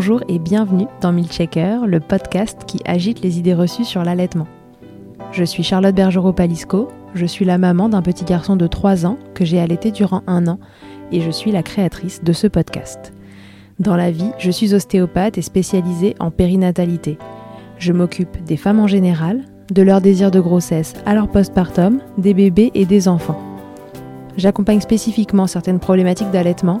Bonjour et bienvenue dans Milchecker, le podcast qui agite les idées reçues sur l'allaitement. Je suis Charlotte Bergerot-Palisco, je suis la maman d'un petit garçon de 3 ans que j'ai allaité durant un an et je suis la créatrice de ce podcast. Dans la vie, je suis ostéopathe et spécialisée en périnatalité. Je m'occupe des femmes en général, de leur désir de grossesse à leur postpartum, des bébés et des enfants. J'accompagne spécifiquement certaines problématiques d'allaitement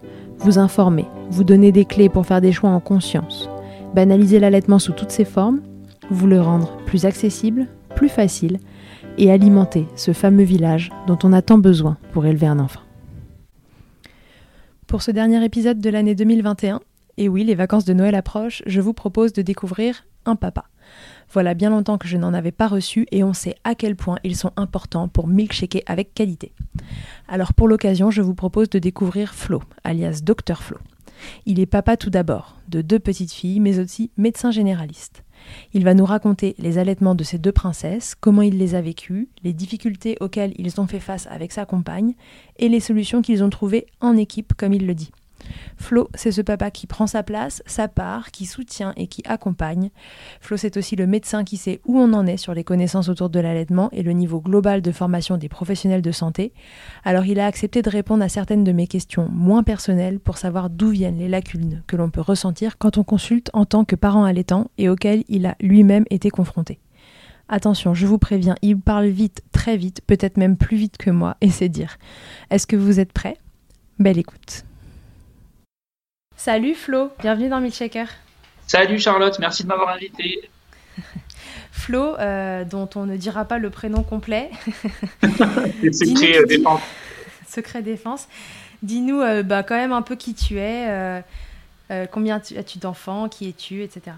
vous informer, vous donner des clés pour faire des choix en conscience, banaliser l'allaitement sous toutes ses formes, vous le rendre plus accessible, plus facile et alimenter ce fameux village dont on a tant besoin pour élever un enfant. Pour ce dernier épisode de l'année 2021, et oui, les vacances de Noël approchent, je vous propose de découvrir un papa. Voilà bien longtemps que je n'en avais pas reçu et on sait à quel point ils sont importants pour milkshaker avec qualité. Alors pour l'occasion, je vous propose de découvrir Flo, alias Dr Flo. Il est papa tout d'abord, de deux petites filles, mais aussi médecin généraliste. Il va nous raconter les allaitements de ses deux princesses, comment il les a vécus, les difficultés auxquelles ils ont fait face avec sa compagne, et les solutions qu'ils ont trouvées en équipe, comme il le dit. Flo, c'est ce papa qui prend sa place, sa part, qui soutient et qui accompagne. Flo, c'est aussi le médecin qui sait où on en est sur les connaissances autour de l'allaitement et le niveau global de formation des professionnels de santé. Alors il a accepté de répondre à certaines de mes questions moins personnelles pour savoir d'où viennent les lacunes que l'on peut ressentir quand on consulte en tant que parent allaitant et auxquelles il a lui-même été confronté. Attention, je vous préviens, il parle vite, très vite, peut-être même plus vite que moi, et c'est dire. Est-ce que vous êtes prêts? Belle écoute. Salut Flo, bienvenue dans Milkshaker. Salut Charlotte, merci de m'avoir invité. Flo, euh, dont on ne dira pas le prénom complet. Secret euh, défense. Secret défense. Dis-nous euh, bah, quand même un peu qui tu es, combien as-tu d'enfants, qui es-tu, etc.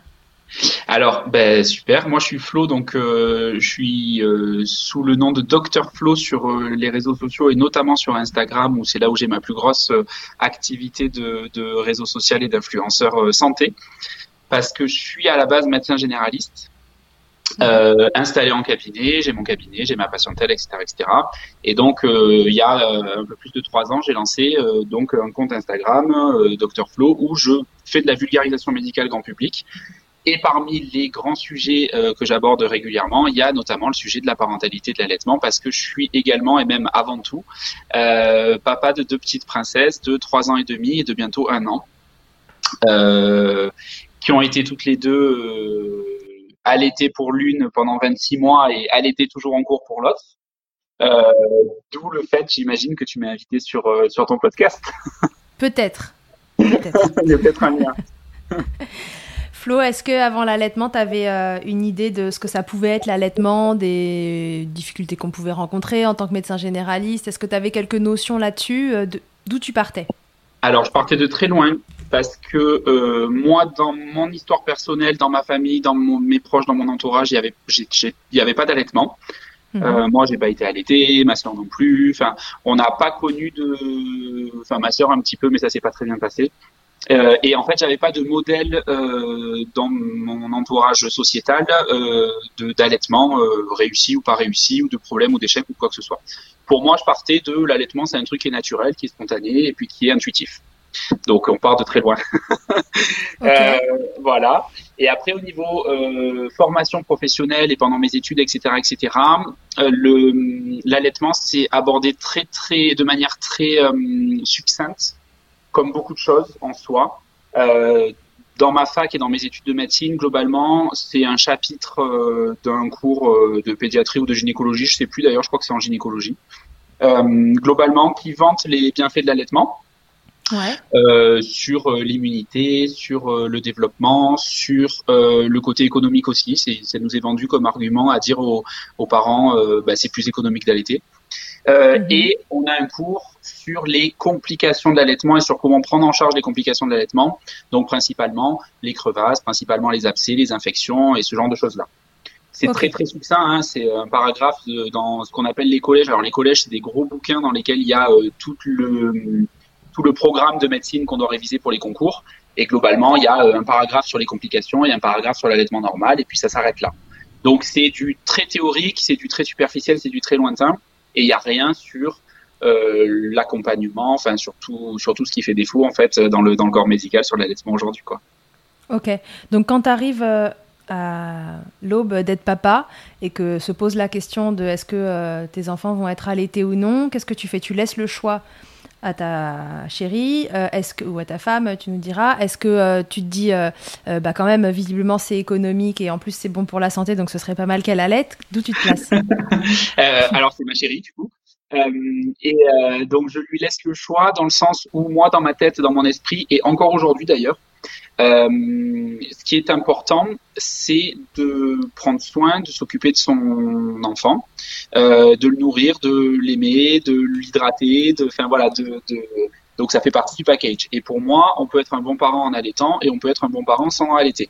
Alors, ben, super. Moi, je suis Flo, donc euh, je suis euh, sous le nom de Dr Flo sur euh, les réseaux sociaux et notamment sur Instagram, où c'est là où j'ai ma plus grosse activité de, de réseau social et d'influenceur santé, parce que je suis à la base médecin généraliste. installé en cabinet, j'ai mon cabinet, j'ai ma patientèle, etc., etc. Et donc, il y a un peu plus de trois ans, j'ai lancé donc un compte Instagram, Dr Flo, où je fais de la vulgarisation médicale grand public Et parmi les grands sujets euh, que j'aborde régulièrement, il y a notamment le sujet de la parentalité de l'allaitement parce que je suis également et même avant tout euh, papa de deux petites princesses de trois ans et demi et de bientôt un an, euh, qui ont été toutes les deux euh, allaitées pour l'une pendant 26 mois et allaitées toujours en cours pour l'autre. Euh, D'où le fait, j'imagine, que tu m'as invité sur, euh, sur ton podcast. Peut-être. Peut-être. Il y a peut-être un lien. Flo, est-ce que avant l'allaitement, tu avais euh, une idée de ce que ça pouvait être l'allaitement, des difficultés qu'on pouvait rencontrer en tant que médecin généraliste? Est-ce que tu avais quelques notions là-dessus euh, D'où tu partais? Alors, je partais de très loin parce que euh, moi, dans mon histoire personnelle, dans ma famille, dans mon, mes proches, dans mon entourage, il n'y avait, y pas d'allaitement. Mhm. Euh, moi, j'ai pas été allaité, ma soeur non plus. Enfin, on n'a pas connu de. Enfin, ma soeur un petit peu, mais ça s'est pas très bien passé. Euh, et en fait, j'avais pas de modèle euh, dans mon entourage sociétal euh, d'allaitement euh, réussi ou pas réussi, ou de problème ou d'échec ou quoi que ce soit. Pour moi, je partais de l'allaitement, c'est un truc qui est naturel, qui est spontané et puis qui est intuitif. Donc, on part de très loin. Ok. Euh, voilà. Et après, au niveau euh, formation professionnelle et pendant mes études, etc., etc., euh, l'allaitement c'est abordé très, très, de manière très euh, succincte, comme beaucoup de choses en soi. Euh, dans ma fac et dans mes études de médecine, globalement, c'est un chapitre euh, d'un cours euh, de pédiatrie ou de gynécologie, je sais plus d'ailleurs, je crois que c'est en gynécologie. Globalement, qui vante les bienfaits de l'allaitement Ouais. euh, sur euh, l'immunité, sur euh, le développement, sur le côté économique aussi. Ça nous est vendu comme argument à dire aux, aux parents, bah, c'est plus économique d'allaiter. Euh, Mhm. Et on a un cours sur les complications de l'allaitement et sur comment prendre en charge les complications de l'allaitement. Donc principalement les crevasses, principalement les abcès, les infections et ce genre de choses-là. C'est très très succinct, hein, c'est un paragraphe de- dans ce qu'on appelle les collèges. Alors les collèges, c'est des gros bouquins dans lesquels il y a euh, tout le tout le programme de médecine qu'on doit réviser pour les concours. Et globalement, il y a euh, un paragraphe sur les complications et un paragraphe sur l'allaitement normal, et puis ça s'arrête là. Donc c'est du très théorique, c'est du très superficiel, c'est du très lointain, et il n'y a rien sur euh, l'accompagnement, enfin surtout sur tout ce qui fait défaut en fait dans le dans le corps médical sur l'allaitement aujourd'hui quoi. Ok. Donc quand tu arrives à l'aube d'être papa et que se pose la question de est-ce que euh, tes enfants vont être allaités ou non, qu'est-ce que tu fais? Tu laisses le choix à ta chérie euh, est-ce que, ou à ta femme, tu nous diras. Est-ce que euh, tu te dis, euh, bah quand même, visiblement c'est économique et en plus c'est bon pour la santé, donc ce serait pas mal qu'elle allaite D'où tu te places alors c'est ma chérie du coup. Et donc je lui laisse le choix dans le sens où moi dans ma tête, dans mon esprit et encore aujourd'hui d'ailleurs, euh, ce qui est important, c'est de prendre soin, de s'occuper de son enfant, euh, de le nourrir, de l'aimer, de l'hydrater, de, enfin voilà, de, de, donc ça fait partie du package. Et pour moi, on peut être un bon parent en allaitant et on peut être un bon parent sans allaiter.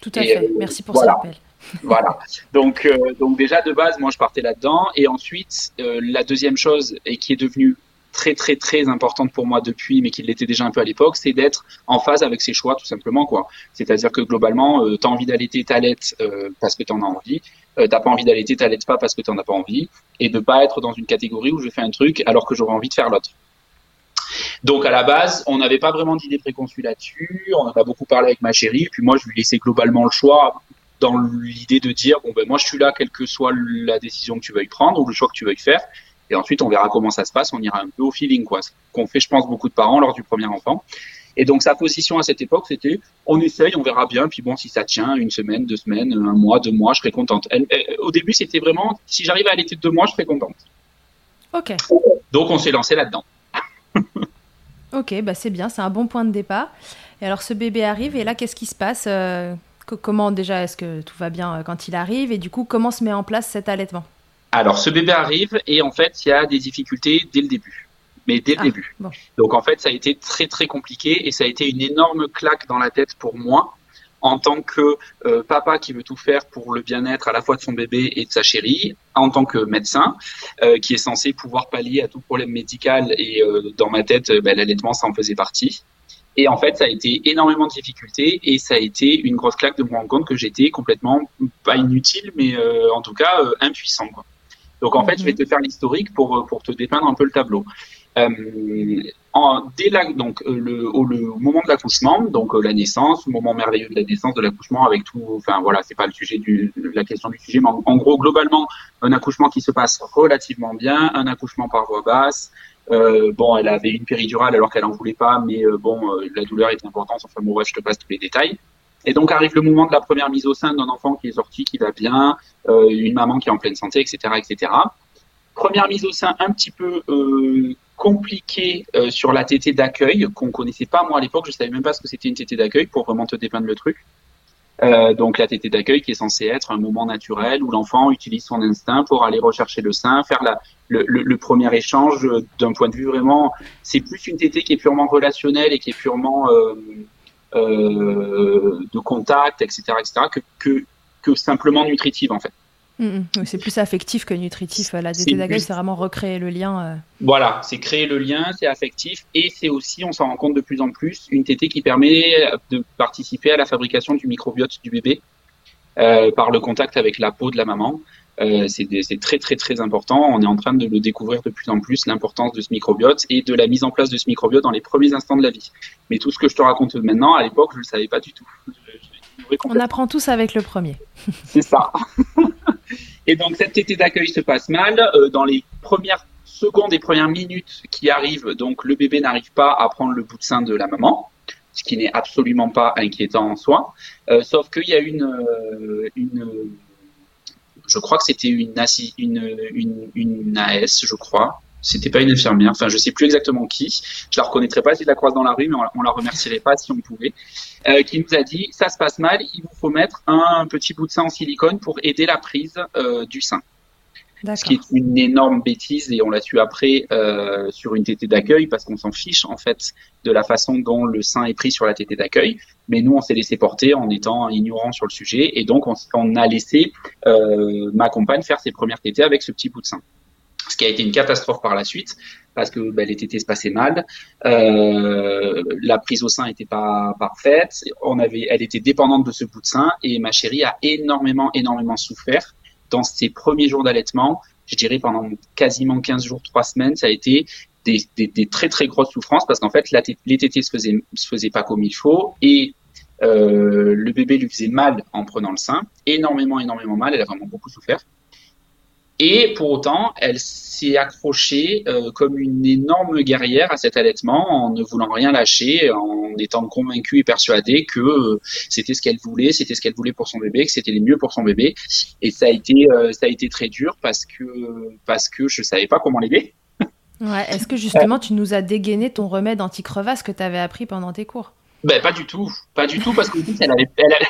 Tout à Et, fait. euh, Merci pour voilà. ce rappel. Voilà. Donc, euh, donc déjà de base, moi je partais là-dedans. Et ensuite, euh, la deuxième chose et qui est devenue très très très importante pour moi depuis, mais qui l'était déjà un peu à l'époque, c'est d'être en phase avec ses choix tout simplement quoi. C'est-à-dire que globalement, euh, t'as envie d'allaiter, t'allaites euh, parce que t'en as envie. Euh, t'as pas envie d'allaiter, t'allaites pas parce que t'en as pas envie. Et de pas être dans une catégorie où je fais un truc alors que j'aurais envie de faire l'autre. Donc à la base, on n'avait pas vraiment d'idée préconçue là-dessus. On en a beaucoup parlé avec ma chérie. Puis moi, je lui laissais globalement le choix dans l'idée de dire bon ben moi je suis là quelle que soit la décision que tu veuilles prendre ou le choix que tu veuilles faire et ensuite on verra comment ça se passe. On ira un peu au feeling quoi. Ce qu'on fait je pense beaucoup de parents lors du premier enfant. Et donc sa position à cette époque c'était on essaye on verra bien. Puis bon si ça tient une semaine deux semaines un mois deux mois je serai contente. Elle- elle- au début c'était vraiment si j'arrive à allaiter deux mois je serai contente. Ok. donc on s'est lancé là-dedans. Ok, bah c'est bien, c'est un bon point de départ. Et alors ce bébé arrive. Et là qu'est-ce qui se passe Euh, co- Comment déjà est-ce que tout va bien euh, quand il arrive? Et du coup comment se met en place cet allaitement? Alors, ce bébé arrive et en fait, il y a des difficultés dès le début. Mais dès le Ah, début. bon. Donc, en fait, ça a été très, très compliqué et ça a été une énorme claque dans la tête pour moi en tant que euh, papa qui veut tout faire pour le bien-être à la fois de son bébé et de sa chérie, en tant que médecin euh, qui est censé pouvoir pallier à tout problème médical et euh, dans ma tête, ben, l'allaitement, ça en faisait partie. Et en fait, ça a été énormément de difficultés et ça a été une grosse claque de me rendre compte que j'étais complètement, pas inutile, mais en tout cas impuissant. Quoi. Donc en fait, je vais te faire l'historique pour, pour te dépeindre un peu le tableau. Euh, en, dès la, donc euh, le, au, le, moment de l'accouchement, donc euh, la naissance, le moment merveilleux de la naissance, de l'accouchement, avec tout, enfin voilà, c'est pas le sujet du, la question du sujet, mais en, gros globalement, un accouchement qui se passe relativement bien, un accouchement par voie basse. Euh, bon, elle avait une péridurale alors qu'elle en voulait pas, mais bon, la douleur est importante. Enfin bon, je te passe tous les détails. Et donc arrive le moment de la première mise au sein d'un enfant qui est sorti, qui va bien, une maman qui est en pleine santé, etc., etc. Première mise au sein un petit peu euh, compliquée euh, sur la tétée d'accueil qu'on connaissait pas moi à l'époque. Je savais même pas ce que c'était une tétée d'accueil pour vraiment te dépeindre le truc. Euh, donc la tétée d'accueil qui est censée être un moment naturel où l'enfant utilise son instinct pour aller rechercher le sein, faire le, le, premier échange d'un point de vue vraiment. C'est plus une tétée qui est purement relationnelle et qui est purement de contact, etc., etc., que, que, que simplement nutritive en fait. Mm, mm. c'est plus affectif que nutritif. La tétée d'accueil, c'est vraiment recréer le lien. Euh. Voilà, c'est créer le lien, c'est affectif et c'est aussi, on s'en rend compte de plus en plus, une tétée qui permet de participer à la fabrication du microbiote du bébé euh, par le contact avec la peau de la maman. Euh, c'est très très très important. On est en train de le découvrir de plus en plus, l'importance de ce microbiote et de la mise en place de ce microbiote dans les premiers instants de la vie. Mais tout ce que je te raconte maintenant, à l'époque, je ne le savais pas du tout. On apprend tous avec le premier. C'est ça. Et donc cette tétée d'accueil se passe mal. Euh, dans les premières secondes et premières minutes qui arrivent, donc le bébé n'arrive pas à prendre le bout de sein de la maman, ce qui n'est absolument pas inquiétant en soi. Euh, sauf qu'il y a une, une, je crois que c'était une, AS, je crois, c'était pas une infirmière, enfin je sais plus exactement qui, je la reconnaîtrais pas si je la croise dans la rue, mais on, la remercierait pas si on pouvait, euh, qui nous a dit ça se passe mal, il vous faut mettre un petit bout de sein en silicone pour aider la prise euh, du sein. Ce qui est une énorme bêtise et on l'a su après euh, sur une tétée d'accueil parce qu'on s'en fiche en fait de la façon dont le sein est pris sur la tétée d'accueil. Mais nous on s'est laissé porter en étant ignorant sur le sujet et donc on, on a laissé euh, ma compagne faire ses premières tétées avec ce petit bout de sein. Ce qui a été une catastrophe par la suite parce que ben, les tétés se passaient mal, euh, la prise au sein n'était pas parfaite, on avait, elle était dépendante de ce bout de sein et ma chérie a énormément, énormément souffert dans ses premiers jours d'allaitement. Je dirais pendant quasiment 15 jours, 3 semaines, ça a été des, très très grosses souffrances parce qu'en fait les tétés se faisaient, se faisaient pas comme il faut et euh, le bébé lui faisait mal en prenant le sein, énormément, énormément mal, elle a vraiment beaucoup souffert. Et pour autant, elle s'est accrochée euh, comme une énorme guerrière à cet allaitement en ne voulant rien lâcher, en étant convaincue et persuadée que euh, c'était ce qu'elle voulait, c'était ce qu'elle voulait pour son bébé, que c'était le mieux pour son bébé. Et ça a été, euh, ça a été très dur parce que parce que je savais pas comment l'aider. Ouais. Est-ce que justement tu nous as dégainé ton remède anti-crevasse que tu avais appris pendant tes cours? Ben pas du tout, pas du tout parce que elle avait, elle,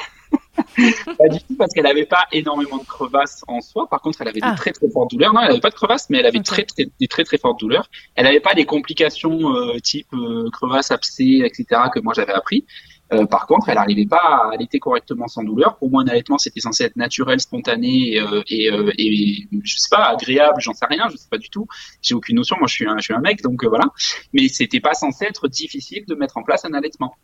pas du tout parce qu'elle n'avait pas énormément de crevasses en soi. Par contre, elle avait des ah. très très fortes douleurs. Non, elle n'avait pas de crevasses, mais elle avait très, très, des très très fortes douleurs. Elle n'avait pas des complications euh, type euh, crevasse, abcès, etc. que moi j'avais appris. Euh, par contre, elle n'arrivait pas à allaiter correctement sans douleur. Pour moi, un allaitement, c'était censé être naturel, spontané euh, et, euh, et, je sais pas, agréable, j'en sais rien, je sais pas du tout. J'ai aucune notion. Moi, je suis un, je suis un mec, donc voilà. Mais c'était pas censé être difficile de mettre en place un allaitement.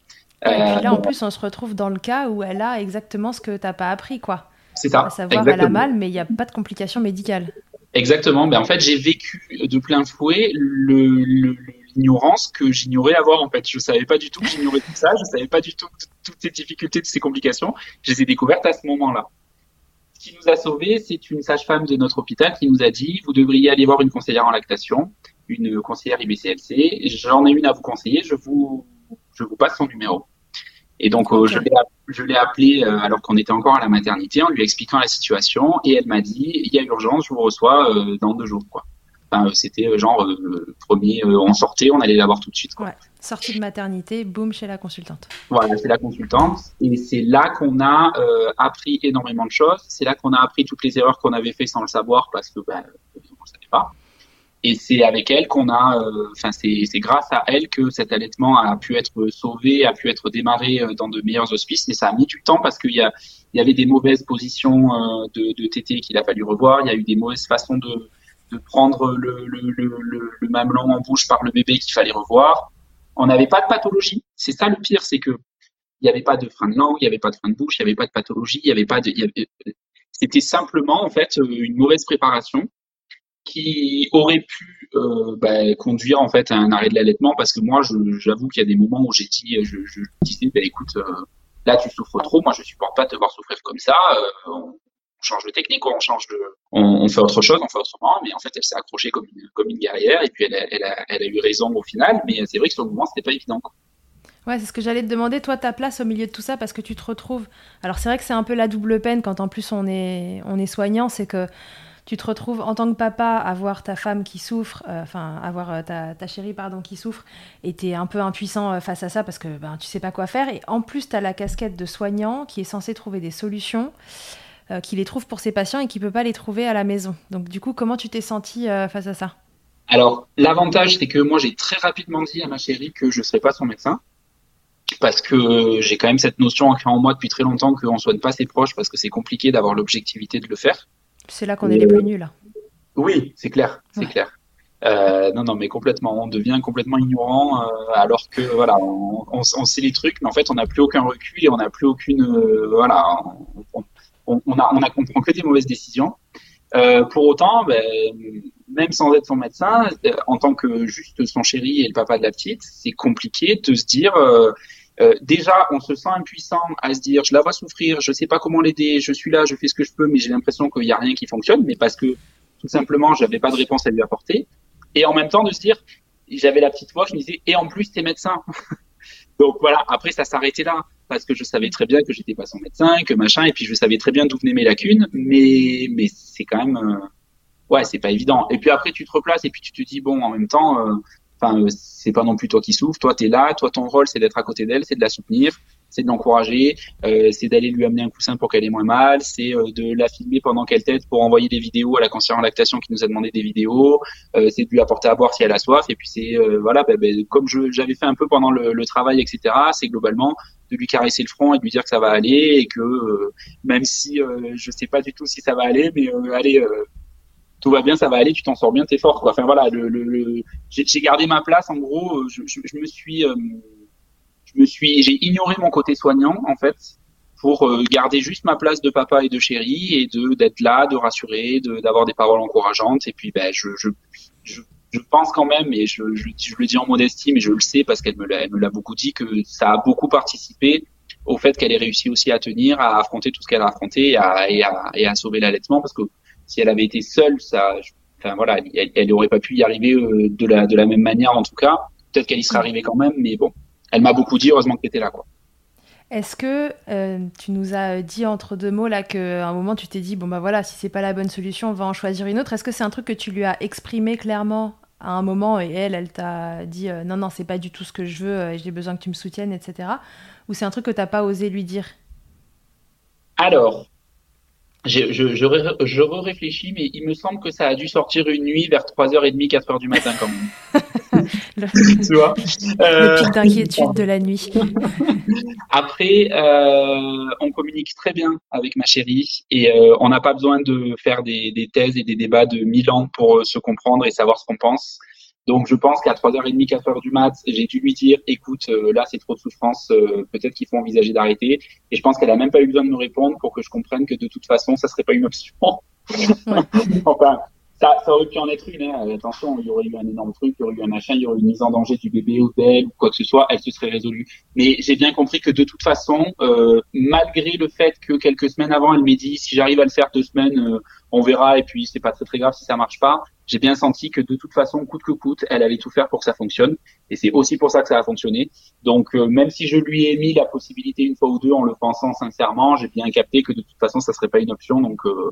Et puis là, en plus, on se retrouve dans le cas où elle a exactement ce que t'as pas appris, quoi. C'est ça. À savoir, elle a mal, mais il n'y a pas de complications médicales. Exactement. Ben, en fait, j'ai vécu de plein fouet l'ignorance que j'ignorais avoir. En fait, je savais pas du tout que j'ignorais tout ça. Je savais pas du tout toutes ces difficultés, toutes ces complications. Je les ai découvertes à ce moment-là. Ce qui nous a sauvés, c'est une sage-femme de notre hôpital qui nous a dit vous devriez aller voir une conseillère en lactation, une conseillère IBCLC. J'en ai une à vous conseiller. Je vous je vous passe son numéro. Et donc, euh, je l'ai appelé euh, alors qu'on était encore à la maternité en lui expliquant la situation et elle m'a dit il y a urgence, je vous reçois euh, dans deux jours. Quoi. Enfin, c'était genre premier, on sortait, on allait la voir tout de suite. Quoi. Ouais. Sortie de maternité, boum, chez la consultante. Voilà, c'est la consultante. Et c'est là qu'on a appris énormément de choses. C'est là qu'on a appris toutes les erreurs qu'on avait fait sans le savoir parce que ben, on ne savait pas. Et c'est avec elle qu'on a, euh, enfin c'est grâce à elle que cet allaitement a pu être sauvé, a pu être démarré euh, dans de meilleurs hospices. Mais ça a mis du temps parce qu'il y, a, il y avait des mauvaises positions euh, de, de tété qu'il a fallu revoir. Il y a eu des mauvaises façons de, de prendre le, le, le, le, mamelon en bouche par le bébé qu'il fallait revoir. On n'avait pas de pathologie. C'est ça le pire, c'est que il n'y avait pas de frein de langue, il n'y avait pas de frein de bouche, il n'y avait pas de pathologie, il y avait pas de. C'était simplement en fait une mauvaise préparation qui aurait pu euh, bah, conduire en fait à un arrêt de l'allaitement parce que moi j'avoue qu'il y a des moments où j'ai dit je, disais bah, écoute euh, là tu souffres trop moi je supporte pas de te voir souffrir comme ça euh, on change de technique on change on, fait autre chose on fait autrement mais en fait elle s'est accrochée comme une comme une guerrière et puis elle a, elle a, elle a eu raison au final mais c'est vrai que sur le moment c'était pas évident quoi. Ouais, c'est ce que j'allais te demander, toi, ta place au milieu de tout ça, parce que tu te retrouves. Alors, c'est vrai que c'est un peu la double peine quand en plus on est, on est soignant, c'est que tu te retrouves en tant que papa à voir ta femme qui souffre, euh, enfin, euh, ta, chérie, pardon, qui souffre, et tu es un peu impuissant euh, face à ça parce que ben, tu sais pas quoi faire. Et en plus, tu as la casquette de soignant qui est censé trouver des solutions, qui les trouve pour ses patients et qui peut pas les trouver à la maison. Donc, du coup, comment tu t'es senti face à ça? Alors, l'avantage, c'est que moi, j'ai très rapidement dit à ma chérie que je serais pas son médecin parce que j'ai quand même cette notion ancrée en moi depuis très longtemps qu'on soigne pas ses proches parce que c'est compliqué d'avoir l'objectivité de le faire. C'est là qu'on est les plus nuls. Là. Oui, c'est clair, c'est ouais. clair. Euh, non, non, mais complètement. On devient complètement ignorant euh, alors que voilà, on, on, on, sait les trucs, mais en fait, on n'a plus aucun recul et on n'a plus aucune euh, voilà, on, on, a on a comprend que des mauvaises décisions. Euh, pour autant, ben, même sans être son médecin, en tant que juste son chéri et le papa de la petite, c'est compliqué de se dire euh, déjà, on se sent impuissant à se dire, je la vois souffrir, je sais pas comment l'aider, je suis là, je fais ce que je peux, mais j'ai l'impression qu'il y a rien qui fonctionne, mais parce que tout simplement, j'avais pas de réponse à lui apporter. Et en même temps, de se dire, j'avais la petite voix qui me disait, et en plus, t'es médecin. Donc voilà, après, ça s'arrêtait là, parce que je savais très bien que j'étais pas son médecin, que machin, et puis je savais très bien d'où venaient mes lacunes, mais, mais c'est quand même, euh, ouais, c'est pas évident. Et puis après, tu te replaces, et puis tu te dis, bon, en même temps, euh, Enfin, euh, c'est pas non plus toi qui souffres. Toi, t'es là. Toi, ton rôle, c'est d'être à côté d'elle, c'est de la soutenir, c'est de l'encourager, euh, c'est d'aller lui amener un coussin pour qu'elle ait moins mal, c'est euh, de la filmer pendant qu'elle tête pour envoyer des vidéos à la conseillère en lactation qui nous a demandé des vidéos. Euh, c'est de lui apporter à boire si elle a soif. Et puis c'est euh, voilà, ben, ben, comme j'avais fait un peu pendant le, le travail, etc. C'est globalement de lui caresser le front et de lui dire que ça va aller et que euh, même si je sais pas du tout si ça va aller, mais allez tout va bien, ça va aller, tu t'en sors bien, t'es fort. Enfin voilà, le, j'ai gardé ma place. En gros, je, je, me suis, euh, je me suis, j'ai ignoré mon côté soignant en fait pour euh, garder juste ma place de papa et de chérie et de d'être là, de rassurer, d'avoir des paroles encourageantes. Et puis ben je, je, je, pense quand même, et je, je, je, le dis en modestie, mais je le sais parce qu'elle me l'a beaucoup dit que ça a beaucoup participé au fait qu'elle ait réussi aussi à tenir, à affronter tout ce qu'elle a affronté et à, et à, et à sauver l'allaitement parce que si elle avait été seule, ça, enfin voilà, elle n'aurait pas pu y arriver euh, de la de la même manière en tout cas. Peut-être qu'elle y serait arrivée quand même, mais bon, elle m'a beaucoup dit. Heureusement que tu étais là, quoi. Est-ce que euh, tu nous as dit entre deux mots là qu'à un moment tu t'es dit bon bah voilà si c'est pas la bonne solution on va en choisir une autre. Est-ce que c'est un truc que tu lui as exprimé clairement à un moment et elle elle t'a dit euh, non non c'est pas du tout ce que je veux euh, j'ai besoin que tu me soutiennes etc. Ou c'est un truc que t'as pas osé lui dire? Alors je, je, je, je réfléchis, mais il me semble que ça a dû sortir une nuit vers 3h30, 4h du matin quand même. le... tu vois euh... Le pic d'inquiétude de la nuit. Après, euh, on communique très bien avec ma chérie et euh, on n'a pas besoin de faire des, des, thèses et des débats de mille ans pour euh, se comprendre et savoir ce qu'on pense. Donc je pense qu'à 3h30, 4h du mat, j'ai dû lui dire écoute, euh, là c'est trop de souffrance, euh, peut-être qu'il faut envisager d'arrêter. Et je pense qu'elle a même pas eu besoin de me répondre pour que je comprenne que de toute façon, ça serait pas une option. enfin, ça, ça aurait pu en être une. Hein. Attention, il y aurait eu un énorme truc, il y aurait eu un machin, il y aurait eu une mise en danger du bébé ou d'elle ou quoi que ce soit, elle se serait résolue. Mais j'ai bien compris que de toute façon, euh, malgré le fait que quelques semaines avant, elle m'ait dit si j'arrive à le faire deux semaines, euh, on verra et puis c'est pas très très grave si ça marche pas. J'ai bien senti que de toute façon, coûte que coûte, elle allait tout faire pour que ça fonctionne. Et c'est aussi pour ça que ça a fonctionné. Donc euh, même si je lui ai mis la possibilité une fois ou deux en le pensant sincèrement, j'ai bien capté que de toute façon, ça serait pas une option. Donc euh,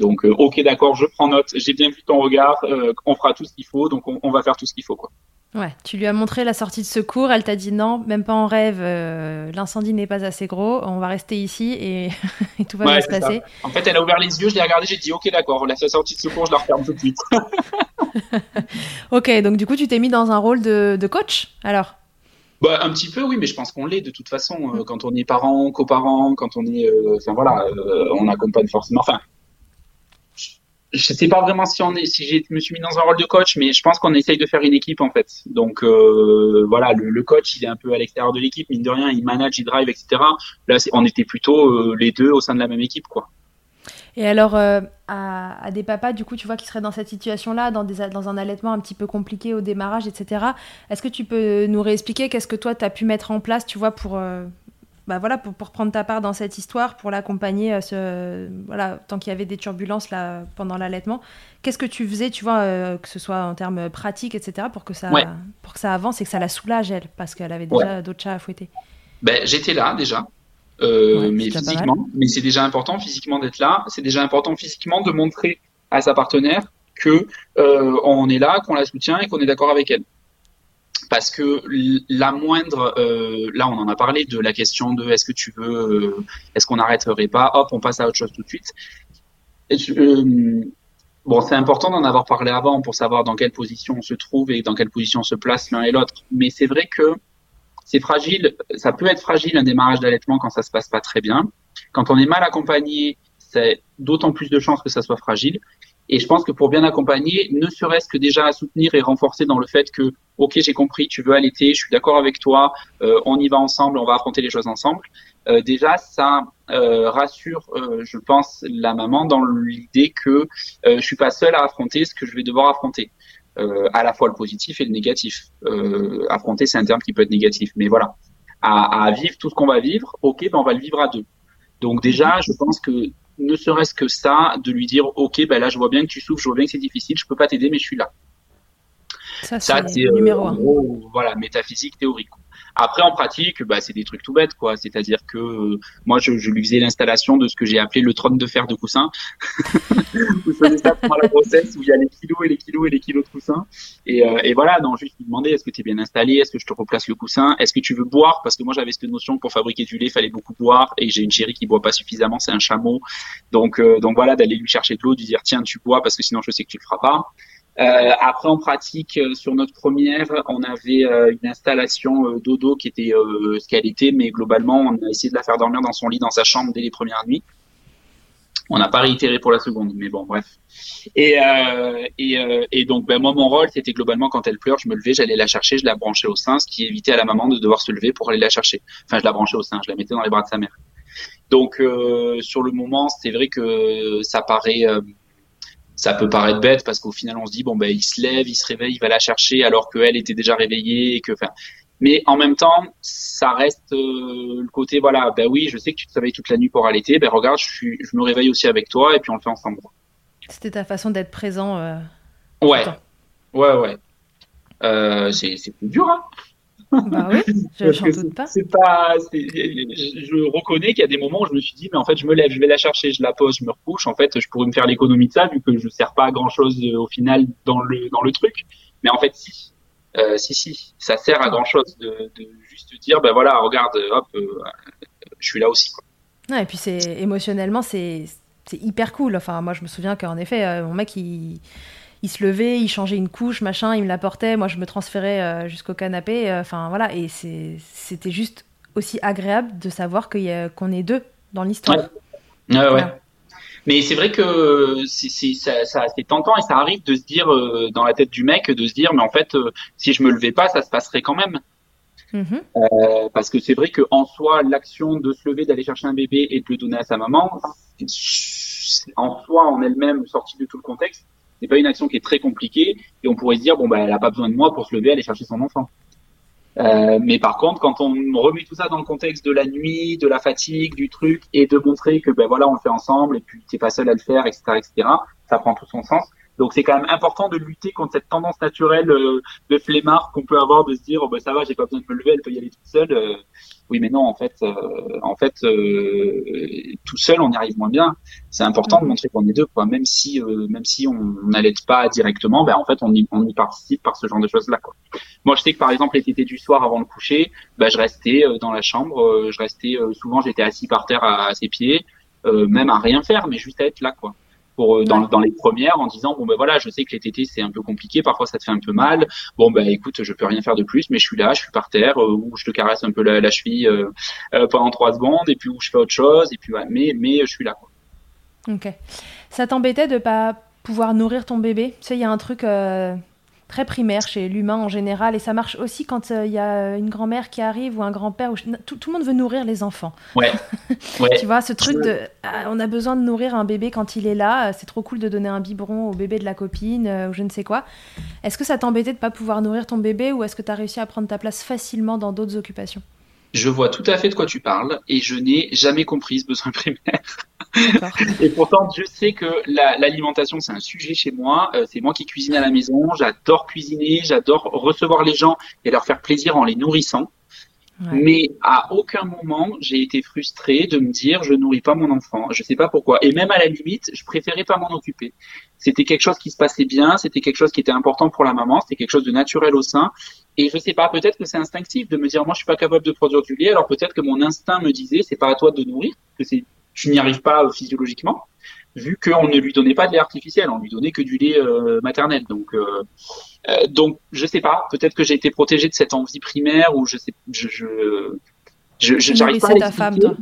donc, euh, ok, d'accord, je prends note. J'ai bien vu ton regard. Euh, on fera tout ce qu'il faut. Donc, on, on, va faire tout ce qu'il faut, quoi. Ouais, tu lui as montré la sortie de secours. Elle t'a dit non, même pas en rêve. Euh, L'incendie n'est pas assez gros. On va rester ici et, et tout va ouais, bien se passer. Ça. En fait, elle a ouvert les yeux. Je l'ai regardé. J'ai dit ok, d'accord. La sortie de secours, je la referme tout de suite. ok, donc du coup, tu t'es mis dans un rôle de, de coach, alors? Bah, un petit peu, oui, mais je pense qu'on l'est de toute façon. Euh, quand on est parent, coparent, quand on est, enfin voilà, on accompagne forcément. Enfin, je sais pas vraiment si on est, si je me suis mis dans un rôle de coach, mais je pense qu'on essaye de faire une équipe en fait. Donc euh, voilà, le, coach il est un peu à l'extérieur de l'équipe, mine de rien, il manage, il drive, etc. Là, on était plutôt euh, les deux au sein de la même équipe, quoi. Et alors, euh, à, des papas, du coup, tu vois, qui seraient dans cette situation-là, dans, dans un allaitement un petit peu compliqué au démarrage, etc., est-ce que tu peux nous réexpliquer qu'est-ce que toi, tu as pu mettre en place, tu vois, pour, bah, voilà, pour, pour, prendre ta part dans cette histoire, pour l'accompagner, euh, ce, voilà, tant qu'il y avait des turbulences là, pendant l'allaitement Qu'est-ce que tu faisais, tu vois, que ce soit en termes pratiques, etc., pour que, ça, pour que ça avance et que ça la soulage, elle, parce qu'elle avait déjà d'autres chats à fouetter? Ben, J'étais là, déjà. Euh, mais physiquement, mais c'est déjà important physiquement d'être là. C'est déjà important physiquement de montrer à sa partenaire que euh, on est là, qu'on la soutient et qu'on est d'accord avec elle. Parce que la moindre, euh, là on en a parlé de la question de est-ce que tu veux, euh, est-ce qu'on n'arrêterait pas, hop on passe à autre chose tout de suite. Euh, bon c'est important d'en avoir parlé avant pour savoir dans quelle position on se trouve et dans quelle position on se place l'un et l'autre. Mais c'est vrai que c'est fragile, ça peut être fragile un démarrage d'allaitement quand ça se passe pas très bien. Quand on est mal accompagné, c'est d'autant plus de chances que ça soit fragile. Et je pense que pour bien accompagner, ne serait-ce que déjà à soutenir et renforcer dans le fait que, ok, j'ai compris, tu veux allaiter, je suis d'accord avec toi, euh, on y va ensemble, on va affronter les choses ensemble. Euh, déjà, ça euh, rassure, je pense, la maman dans l'idée que je suis pas seul à affronter ce que je vais devoir affronter. À la fois le positif et le négatif. Affronter, c'est un terme qui peut être négatif, mais voilà. À, à vivre tout ce qu'on va vivre, ok, ben on va le vivre à deux. Donc déjà, je pense que ne serait-ce que ça, de lui dire, ok, ben là, je vois bien que tu souffres, je vois bien que c'est difficile, je peux pas t'aider, mais je suis là. Ça, c'est euh, numéro un. voilà, métaphysique, théorique. Après, en pratique, bah, c'est des trucs tout bêtes, quoi. C'est-à-dire que euh, moi, je, je, lui faisais l'installation de ce que j'ai appelé le trône de fer de coussin. Vous savez ça pendant la grossesse où il y a les kilos et les kilos et les kilos de coussin. Et, euh, et voilà, non, juste lui demander est-ce que tu es bien installé, est-ce que je te replace le coussin, est-ce que tu veux boire? Parce que moi, j'avais cette notion que pour fabriquer du lait, il fallait beaucoup boire. Et j'ai une chérie qui boit pas suffisamment, c'est un chameau. Donc, euh, donc voilà, d'aller lui chercher de l'eau, de lui dire tiens, tu bois parce que sinon, je sais que tu le feras pas. Euh, après, en pratique, euh, sur notre première, on avait euh, une installation dodo qui était ce qu'elle était, mais globalement, on a essayé de la faire dormir dans son lit, dans sa chambre dès les premières nuits. On n'a pas réitéré pour la seconde, mais bon, bref. Et, et, et donc, ben, moi, mon rôle, c'était globalement, quand elle pleure, je me levais, j'allais la chercher, je la branchais au sein, ce qui évitait à la maman de devoir se lever pour aller la chercher. Enfin, je la branchais au sein, je la mettais dans les bras de sa mère. Donc, sur le moment, c'est vrai que ça paraît ça peut paraître bête parce qu'au final on se dit bon ben il se lève, il se réveille, il va la chercher alors qu'elle était déjà réveillée et que enfin mais en même temps ça reste euh, le côté voilà ben oui je sais que tu te réveilles toute la nuit pour allaiter ben regarde je suis je me réveille aussi avec toi et puis on le fait ensemble. C'était ta façon d'être présent. Euh, ouais. ouais ouais euh, c'est c'est plus dur hein. Bah oui, je doute pas. C'est pas je reconnais qu'il y a des moments où je me suis dit, mais en fait, je me lève, je vais la chercher, je la pose, je me recouche. En fait, je pourrais me faire l'économie de ça, vu que je ne sers pas à grand chose euh, au final dans le, dans le truc. Mais en fait, si. Euh, si, si, ça sert à grand chose de, de juste dire, ben voilà, regarde, hop, euh, je suis là aussi. Quoi. et puis c'est émotionnellement, c'est hyper cool. Enfin, moi, je me souviens qu'en effet, mon mec, il il se levait, il changeait une couche, machin, il me l'apportait, moi je me transférais euh, jusqu'au canapé, euh, enfin voilà, et c'était juste aussi agréable de savoir qu'on est deux dans l'histoire. Ouais. ouais. Mais c'est vrai que c'est tentant et ça arrive de se dire euh, dans la tête du mec, de se dire, mais en fait, si je me levais pas, ça se passerait quand même. Mm-hmm. parce que c'est vrai que en soi, l'action de se lever, d'aller chercher un bébé et de le donner à sa maman, en soi, en elle-même, sortie de tout le contexte, n'est pas une action qui est très compliquée et on pourrait se dire bon bah elle a pas besoin de moi pour se lever aller chercher son enfant. Euh, mais par contre, quand on remet tout ça dans le contexte de la nuit, de la fatigue, du truc, et de montrer que ben voilà, on le fait ensemble, et puis t'es pas seul à le faire, etc., etc., ça prend tout son sens. Donc c'est quand même important de lutter contre cette tendance naturelle euh, de flemmard qu'on peut avoir de se dire oh, ben ça va, j'ai pas besoin de me lever, elle peut y aller toute seule. Euh, oui, mais non, en fait, euh, en fait, euh, tout seul, on y arrive moins bien. C'est important de mhm. montrer qu'on est deux, quoi. Même si, euh, même si on n'allait pas directement, ben en fait, on y, on y participe par ce genre de choses-là, quoi. Moi, je sais que par exemple, les tétés du soir avant le coucher, ben, je restais dans la chambre, je restais souvent, j'étais assis par terre à, à ses pieds, même à rien faire, mais juste à être là, quoi. Euh, dans, dans, les premières en disant bon ben voilà je sais que les tétés c'est un peu compliqué parfois ça te fait un peu mal. Bon ben écoute je peux rien faire de plus mais je suis là je suis par terre euh, ou je te caresse un peu la, la cheville euh, pendant trois secondes et puis où je fais autre chose et puis mais mais je suis là quoi. ok. Ça t'embêtait de pas pouvoir nourrir ton bébé? Tu sais il y a un truc très primaire chez l'humain en général, et ça marche aussi quand il y a une grand-mère qui arrive ou un grand-père. Tout, tout, le monde veut nourrir les enfants. Ouais. tu vois, ce truc de, ah, on a besoin de nourrir un bébé quand il est là. C'est trop cool de donner un biberon au bébé de la copine ou je ne sais quoi. Est-ce que ça t'embêtait de pas pouvoir nourrir ton bébé, ou est-ce que tu as réussi à prendre ta place facilement dans d'autres occupations? Je vois tout à fait de quoi tu parles et je n'ai jamais compris ce besoin primaire. et pourtant, je sais que l'alimentation, c'est un sujet chez moi. Euh, c'est moi qui cuisine à la maison. J'adore cuisiner, j'adore recevoir les gens et leur faire plaisir en les nourrissant. Mais à aucun moment j'ai été frustré de me dire je nourris pas mon enfant. Je sais pas pourquoi. Et même à la limite, je préférais pas m'en occuper. C'était quelque chose qui se passait bien, c'était quelque chose qui était important pour la maman, c'était quelque chose de naturel au sein. Et je sais pas, peut-être que c'est instinctif de me dire moi je suis pas capable de produire du lait, alors peut-être que mon instinct me disait c'est pas à toi de nourrir, que c'est je n'y arrive pas physiologiquement vu qu'on ne lui donnait pas de lait artificiel, on lui donnait que du lait euh, maternel. Donc, euh, euh, donc, je sais pas. Peut-être que j'ai été protégé de cette envie primaire ou je sais, je, je, je, je j'arrive pas à ta femme, toi.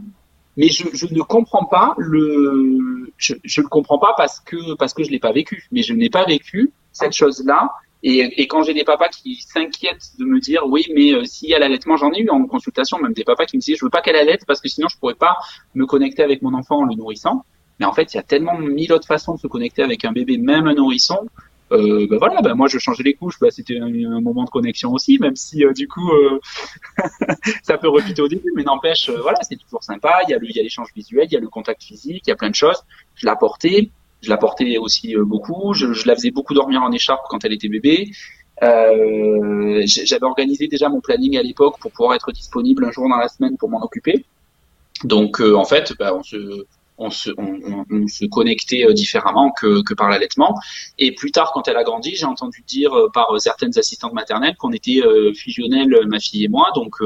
Mais je, je ne comprends pas le, je, je le comprends pas parce que parce que je l'ai pas vécu. Mais je n'ai pas vécu cette chose-là. Et, et, quand j'ai des papas qui s'inquiètent de me dire oui mais euh, s'il y a l'allaitement j'en ai eu en consultation même des papas qui me disaient je veux pas qu'elle allaite parce que sinon je pourrais pas me connecter avec mon enfant en le nourrissant mais en fait, il y a tellement mille autres façons de se connecter avec un bébé, même un nourrisson. Euh, ben voilà, ben moi je changeais les couches, ben c'était un, moment de connexion aussi, même si euh, du coup euh, ça peut rebuter au début, mais n'empêche, euh, voilà, c'est toujours sympa. Il y a l'échange visuel, il y a le contact physique, il y a plein de choses. Je la portais, je la portais aussi beaucoup. Je, la faisais beaucoup dormir en écharpe quand elle était bébé. J'avais organisé déjà mon planning à l'époque pour pouvoir être disponible un jour dans la semaine pour m'en occuper. Donc en fait, ben, on se on se, on, on, se connectait euh, différemment que, par l'allaitement. Et plus tard, quand elle a grandi, j'ai entendu dire euh, par euh, certaines assistantes maternelles qu'on était fusionnelles, ma fille et moi. Donc,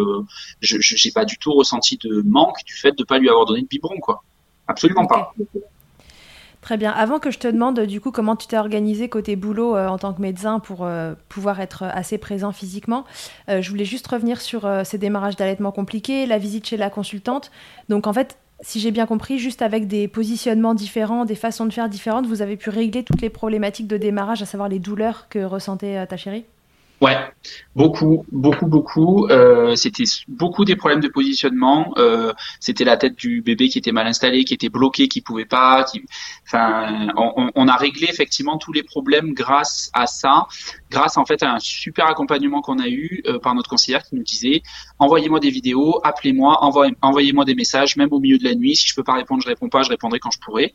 je n'ai pas du tout ressenti de manque du fait de pas lui avoir donné de biberon, quoi. Absolument pas. Très bien. Avant que je te demande du coup comment tu t'es organisé côté boulot en tant que médecin pour pouvoir être assez présent physiquement, je voulais juste revenir sur ces démarrages d'allaitement compliqués, la visite chez la consultante. Donc en fait, si j'ai bien compris, juste avec des positionnements différents, des façons de faire différentes, vous avez pu régler toutes les problématiques de démarrage, à savoir les douleurs que ressentait euh, ta chérie? Ouais, beaucoup, beaucoup, beaucoup. Euh, c'était beaucoup des problèmes de positionnement. Euh, c'était la tête du bébé qui était mal installée, qui était bloquée, qui pouvait pas. Enfin, on, on, a réglé effectivement tous les problèmes grâce à ça, grâce en fait à un super accompagnement qu'on a eu euh, par notre conseillère qui nous disait envoyez-moi des vidéos, appelez-moi, envoyez-moi des messages, même au milieu de la nuit. Si je peux pas répondre, je réponds pas, je répondrai quand je pourrai.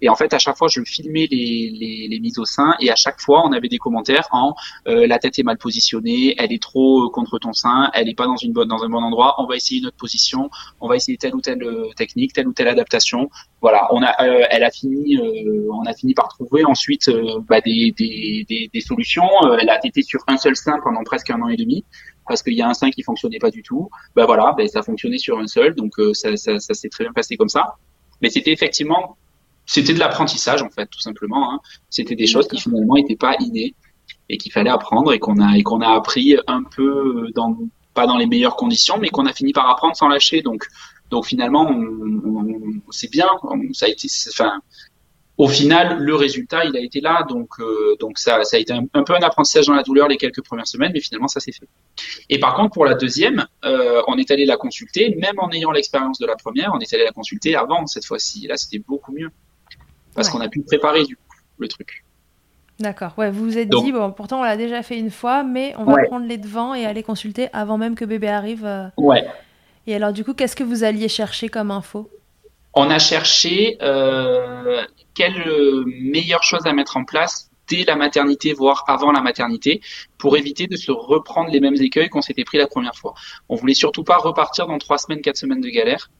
Et en fait, à chaque fois, je filmais les, les, mises au sein et à chaque fois, on avait des commentaires en euh, la tête est mal positionnée, elle est trop euh, contre ton sein, elle est pas dans une bonne dans un bon endroit. On va essayer une autre position, on va essayer telle ou telle technique, telle ou telle adaptation. Voilà, on a, elle a fini, on a fini par trouver ensuite bah, des, des, des, des, solutions. Elle a été sur un seul sein pendant presque un an et demi parce qu'il y a un sein qui fonctionnait pas du tout. Bah voilà, ben ça fonctionnait sur un seul, donc ça, ça, ça s'est très bien passé comme ça. Mais c'était effectivement c'était de l'apprentissage en fait, tout simplement. Hein. C'était des choses qui finalement n'étaient pas innées et qu'il fallait apprendre et qu'on a et qu'on a appris un peu dans pas dans les meilleures conditions, mais qu'on a fini par apprendre sans lâcher. Donc donc finalement, c'est bien. ça a été, enfin, au final, le résultat, il a été là. Donc, euh, donc ça, ça a été un, peu un apprentissage dans la douleur les quelques premières semaines, mais finalement, ça s'est fait. Et par contre, pour la deuxième, euh, on est allé la consulter, même en ayant l'expérience de la première, on est allé la consulter avant cette fois-ci. Là, c'était beaucoup mieux parce qu'on a pu préparer du coup le truc. D'accord. Ouais, vous vous êtes dit bon, pourtant on l'a déjà fait une fois, mais on va prendre les devants et aller consulter avant même que bébé arrive. Euh. Ouais. Et alors du coup, qu'est-ce que vous alliez chercher comme info? On a cherché euh, quelle euh, meilleure chose à mettre en place dès la maternité, voire avant la maternité, pour éviter de se reprendre les mêmes écueils qu'on s'était pris la première fois. On voulait surtout pas repartir dans trois semaines, quatre semaines de galère.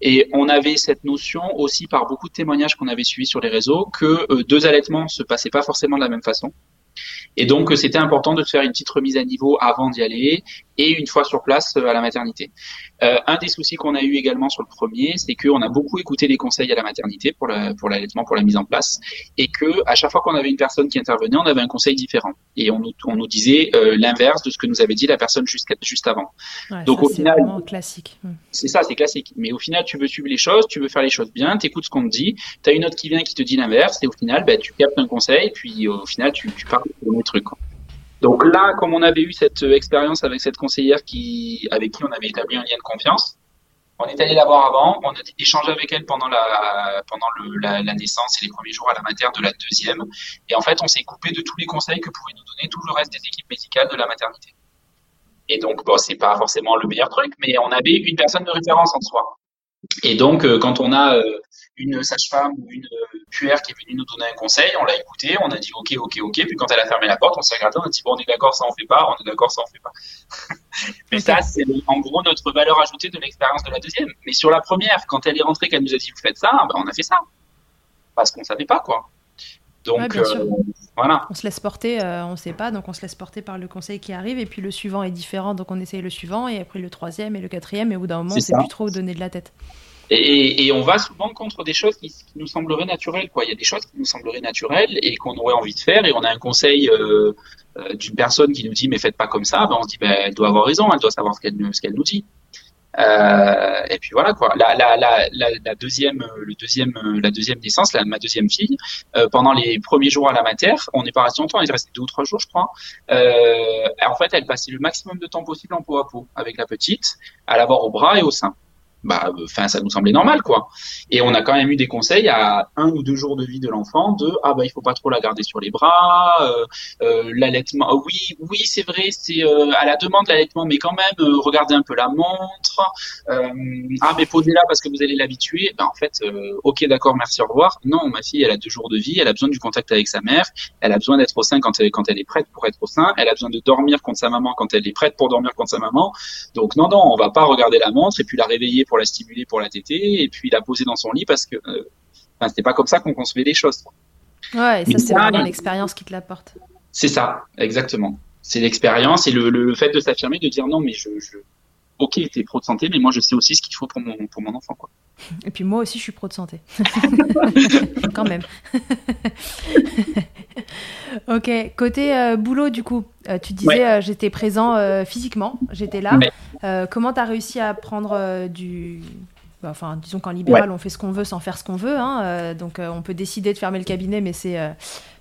Et on avait cette notion aussi par beaucoup de témoignages qu'on avait suivis sur les réseaux que euh, deux allaitements se passaient pas forcément de la même façon. Et donc, euh, c'était important de faire une petite remise à niveau avant d'y aller et une fois sur place euh, à la maternité. Euh, un des soucis qu'on a eu également sur le premier, c'est qu'on a beaucoup écouté les conseils à la maternité pour la, pour l'allaitement, pour la mise en place, et que à chaque fois qu'on avait une personne qui intervenait, on avait un conseil différent, et on nous, on nous disait euh, l'inverse de ce que nous avait dit la personne juste, juste avant. Donc au final, classique. Hmm. C'est ça, c'est classique. Mais au final, tu veux suivre les choses, tu veux faire les choses bien, t'écoutes ce qu'on te dit, t'as une autre qui vient qui te dit l'inverse, et au final, ben, tu captes un conseil, puis au final, tu, tu parles de truc. Quoi. Donc là, comme on avait eu cette expérience avec cette conseillère qui, avec qui on avait établi un lien de confiance, on est allé la voir avant, on a échangé avec elle pendant la pendant la, naissance et les premiers jours à la mater de la deuxième. Et en fait, on s'est coupé de tous les conseils que pouvaient nous donner tout le reste des équipes médicales de la maternité. Et donc, bon, c'est pas forcément le meilleur truc, mais on avait une personne de référence en soi. Et donc, euh, quand on a euh, une sage-femme ou une euh, puère qui est venue nous donner un conseil, on l'a écouté, on a dit ok, ok, ok. Puis quand elle a fermé la porte, on s'est regardé, on a dit bon, on est d'accord, ça on fait pas, on est d'accord, ça on fait pas. Mais ça, c'est en gros notre valeur ajoutée de l'expérience de la deuxième. Mais sur la première, quand elle est rentrée, qu'elle nous a dit vous faites ça, ben, on a fait ça parce qu'on savait pas quoi. Donc voilà. On se laisse porter, on ne sait pas, donc on se laisse porter par le conseil qui arrive, et puis le suivant est différent, donc on essaye le suivant, et après le troisième et le quatrième, et au bout d'un moment, on ne sait plus trop où donner de la tête. Et, et, on va souvent contre des choses qui, nous sembleraient naturelles. Quoi. Il y a des choses qui nous sembleraient naturelles et qu'on aurait envie de faire, et on a un conseil euh, euh, d'une personne qui nous dit mais faites pas comme ça. Ben on se dit ben, elle doit avoir raison, elle doit savoir ce qu'elle ce qu'elle nous dit. Euh, et puis voilà quoi. La, la, la, la, deuxième, le deuxième, la deuxième naissance, ma deuxième fille, euh, pendant les premiers jours à la mater, on n'est pas resté longtemps, il est resté deux ou trois jours, je crois. Euh, en fait, elle passait le maximum de temps possible en peau à peau avec la petite, à l'avoir au bras et au sein bah, enfin, ça nous semblait normal, quoi. Et on a quand même eu des conseils à un ou deux jours de vie de l'enfant de ah bah il faut pas trop la garder sur les bras, euh, euh, l'allaitement. Oh, oui, oui, c'est vrai, c'est euh, à la demande l'allaitement, mais quand même euh, regardez un peu la montre. Euh, ah mais posez-la parce que vous allez l'habituer. Ben en fait, ok, d'accord, merci, au revoir. Non, ma fille, elle a deux jours de vie, elle a besoin du contact avec sa mère, elle a besoin d'être au sein quand elle quand elle est prête pour être au sein, elle a besoin de dormir contre sa maman quand elle est prête pour dormir contre sa maman. Donc non non, on va pas regarder la montre et puis la réveiller pour la stimuler, pour la téter, et puis la poser dans son lit parce que euh, c'était pas comme ça qu'on concevait les choses. Ouais, et ça, c'est vraiment l'expérience qui te l'apporte. C'est ça, exactement. C'est l'expérience et le, fait de s'affirmer, de dire non, mais je, je... ok, t'es pro de santé, mais moi je sais aussi ce qu'il faut pour mon, pour mon enfant. Quoi. Et puis moi aussi, je suis pro de santé. Quand même. ok, côté euh, boulot, du coup, euh, tu disais euh, j'étais présent physiquement, j'étais là. comment tu as réussi à prendre du. Bah, enfin, disons qu'en libéral, on fait ce qu'on veut sans faire ce qu'on veut. Hein, donc, on peut décider de fermer le cabinet, mais c'est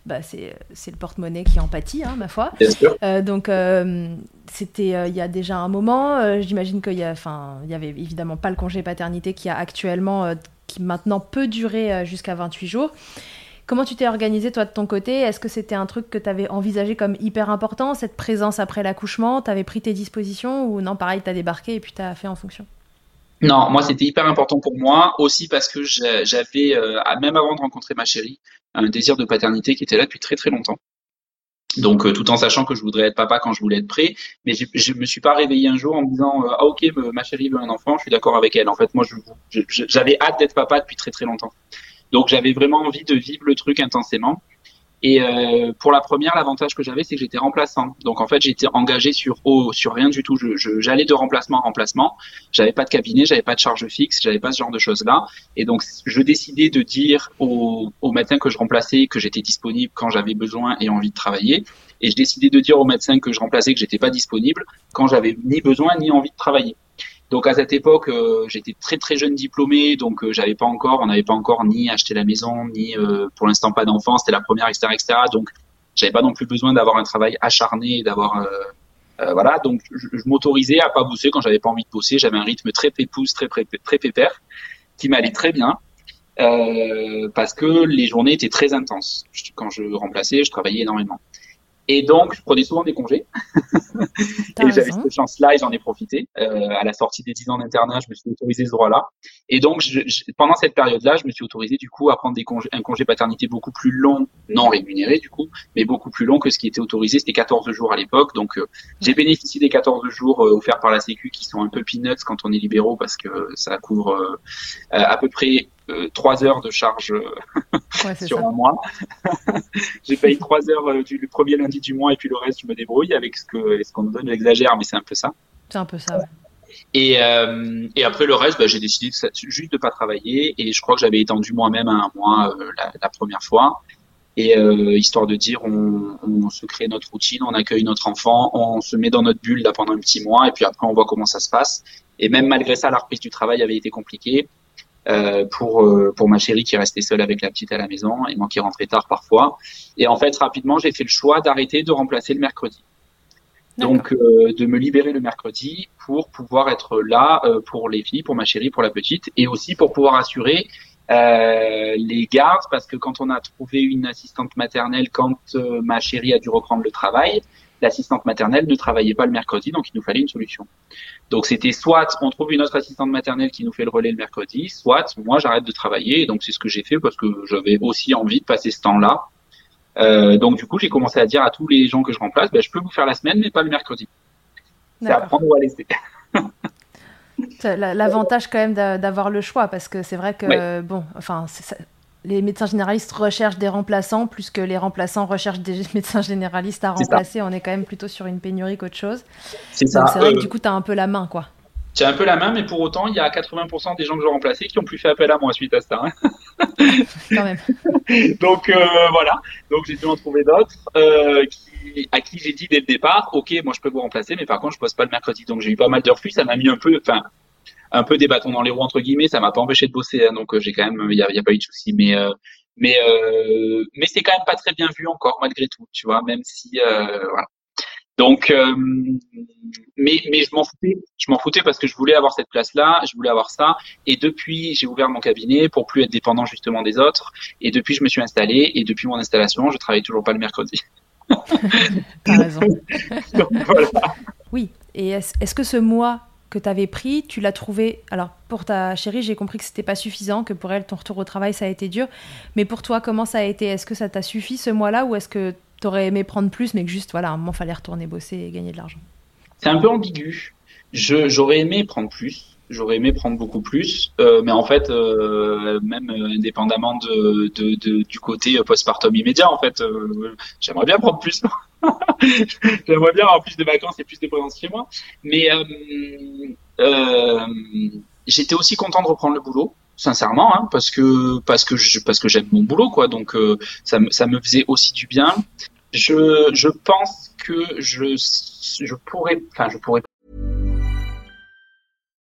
bah, c'est le porte-monnaie qui en pâtit, hein, ma foi. donc, c'était il y a déjà un moment. J'imagine qu'il y, a, il y avait évidemment pas le congé paternité qui a actuellement, qui maintenant peut durer jusqu'à 28 jours. Comment tu t'es organisé toi de ton côté? Est-ce que c'était un truc que tu avais envisagé comme hyper important, cette présence après l'accouchement? Tu pris tes dispositions ou non, pareil, tu débarqué et puis tu as fait en fonction non, moi c'était hyper important pour moi aussi parce que j'avais, euh, même avant de rencontrer ma chérie, un désir de paternité qui était là depuis très très longtemps. Donc, euh, tout en sachant que je voudrais être papa quand je voulais être prêt, mais je me suis pas réveillé un jour en me disant euh, ah ok ma chérie veut un enfant, je suis d'accord avec elle. En fait, moi j'avais hâte d'être papa depuis très très longtemps. Donc j'avais vraiment envie de vivre le truc intensément. Et euh, pour la première, l'avantage que j'avais, c'est que j'étais remplaçant. Donc en fait, j'étais engagé sur oh, sur rien du tout. J'allais de remplacement en remplacement. J'avais pas de cabinet, j'avais pas de charge fixe, j'avais pas ce genre de choses là. Et donc je décidais de dire au, au médecin que je remplaçais que j'étais disponible quand j'avais besoin et envie de travailler. Et je décidais de dire au médecin que je remplaçais que j'étais pas disponible quand j'avais ni besoin ni envie de travailler. Donc à cette époque, euh, j'étais très très jeune diplômé, donc euh, j'avais pas encore, on n'avait pas encore ni acheté la maison, ni euh, pour l'instant pas d'enfant, c'était la première, etc., etc. Donc j'avais pas non plus besoin d'avoir un travail acharné, d'avoir voilà. Donc je, m'autorisais à pas bosser quand j'avais pas envie de bosser. J'avais un rythme très pépouze, très très, très pépère, qui m'allait très bien. parce que les journées étaient très intenses. Quand je remplaçais, je travaillais énormément. Et donc, je prenais souvent des congés. et j'avais cette chance-là et j'en ai profité. Euh, à la sortie des 10 ans d'internat, je me suis autorisé ce droit-là. Et donc, je, pendant cette période-là, je me suis autorisé du coup à prendre des congés, un congé paternité beaucoup plus long, non rémunéré du coup, mais beaucoup plus long que ce qui était autorisé. C'était 14 jours à l'époque. Donc, euh, j'ai bénéficié des 14 jours euh, offerts par la Sécu qui sont un peu peanuts quand on est libéraux parce que ça couvre euh, à peu près trois heures de charge ouais, sur un mois. j'ai payé trois heures euh, du le premier lundi du mois et puis le reste je me débrouille avec ce que ce qu'on nous donne. J'exagère, mais c'est un peu ça. C'est un peu ça. Ouais. Et, euh, et après le reste, bah, j'ai décidé de, juste de pas travailler et je crois que j'avais étendu moi-même à un mois euh, la, la, première fois. Et euh, histoire de dire, on, on, se crée notre routine, on accueille notre enfant, on se met dans notre bulle là pendant un petit mois et puis après on voit comment ça se passe. Et même malgré ça, la reprise du travail avait été compliquée. Euh, pour euh, pour ma chérie qui restait seule avec la petite à la maison et moi qui rentrais tard parfois. Et en fait, rapidement, j'ai fait le choix d'arrêter de remplacer le mercredi. Donc de me libérer le mercredi pour pouvoir être là pour les filles, pour ma chérie, pour la petite, et aussi pour pouvoir assurer les gardes, parce que quand on a trouvé une assistante maternelle, quand ma chérie a dû reprendre le travail, l'assistante maternelle ne travaillait pas le mercredi, donc il nous fallait une solution. Donc c'était soit on trouve une autre assistante maternelle qui nous fait le relais le mercredi, soit moi j'arrête de travailler. Et donc c'est ce que j'ai fait parce que j'avais aussi envie de passer ce temps-là. Euh, donc du coup j'ai commencé à dire à tous les gens que je remplace, ben, je peux vous faire la semaine mais pas le mercredi. C'est à prendre ou à laisser. L'avantage quand même d'avoir le choix parce que c'est vrai que bon, enfin les médecins généralistes recherchent des remplaçants plus que les remplaçants recherchent des médecins généralistes à remplacer. On est quand même plutôt sur une pénurie qu'autre chose. C'est ça. C'est vrai que euh, du coup, tu as un peu la main, quoi. Tu as un peu la main, mais pour autant, il y a 80% des gens que je remplacés qui ont plus fait appel à moi suite à ça. Hein. quand même. Donc euh, voilà. Donc j'ai dû en trouver d'autres euh, à qui j'ai dit dès le départ, ok, moi je peux vous remplacer, mais par contre je pose pas le mercredi. Donc j'ai eu pas mal de refus. Ça m'a mis un peu, enfin un peu des bâtons dans les roues entre guillemets. Ça m'a pas empêché de bosser, hein, donc euh, j'ai quand même, il y a, pas eu de souci. Mais euh, mais euh, mais c'est quand même pas très bien vu encore malgré tout, tu vois, même si voilà. Donc, mais mais je m'en foutais, je m'en foutais parce que je voulais avoir cette place-là, je voulais avoir ça. Et depuis, j'ai ouvert mon cabinet pour plus être dépendant justement des autres. Et depuis, je me suis installé. Et depuis mon installation, je travaille toujours pas le mercredi. T'as raison. voilà. Oui. Et est-ce que ce mois que tu avais pris, tu l'as trouvé. Alors, pour ta chérie, j'ai compris que c'était pas suffisant, que pour elle, ton retour au travail, ça a été dur. Mais pour toi, comment ça a été? Est-ce que ça t'a suffi ce mois-là ou est-ce que tu aurais aimé prendre plus, mais que juste, voilà, à un moment, fallait retourner bosser et gagner de l'argent? C'est un peu ambigu. J'aurais aimé prendre plus. J'aurais aimé prendre beaucoup plus, euh, mais en fait, euh, même indépendamment de, de, du côté postpartum immédiat, en fait, euh, j'aimerais bien prendre plus. J'aimerais bien avoir plus de vacances et plus de présence chez moi. Mais euh, euh, j'étais aussi content de reprendre le boulot sincèrement hein, parce que parce que parce que j'aime mon boulot quoi donc euh, ça me ça me faisait aussi du bien je je pense que je je pourrais enfin je pourrais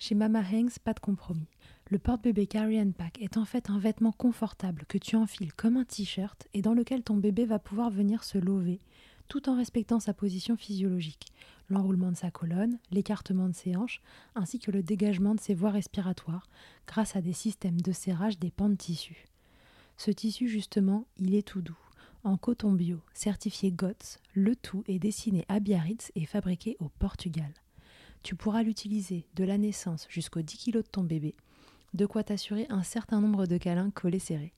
Chez Mama Hanks, pas de compromis. Le porte-bébé Carry and Pack est en fait un vêtement confortable que tu enfiles comme un t-shirt et dans lequel ton bébé va pouvoir venir se lever, tout en respectant sa position physiologique, l'enroulement de sa colonne, l'écartement de ses hanches, ainsi que le dégagement de ses voies respiratoires, grâce à des systèmes de serrage des pans de tissu. Ce tissu, justement, il est tout doux. En coton bio, certifié GOTS, le tout est dessiné à Biarritz et fabriqué au Portugal. Tu pourras l'utiliser de la naissance jusqu'aux 10 kg de ton bébé, de quoi t'assurer un certain nombre de câlins collés serrés.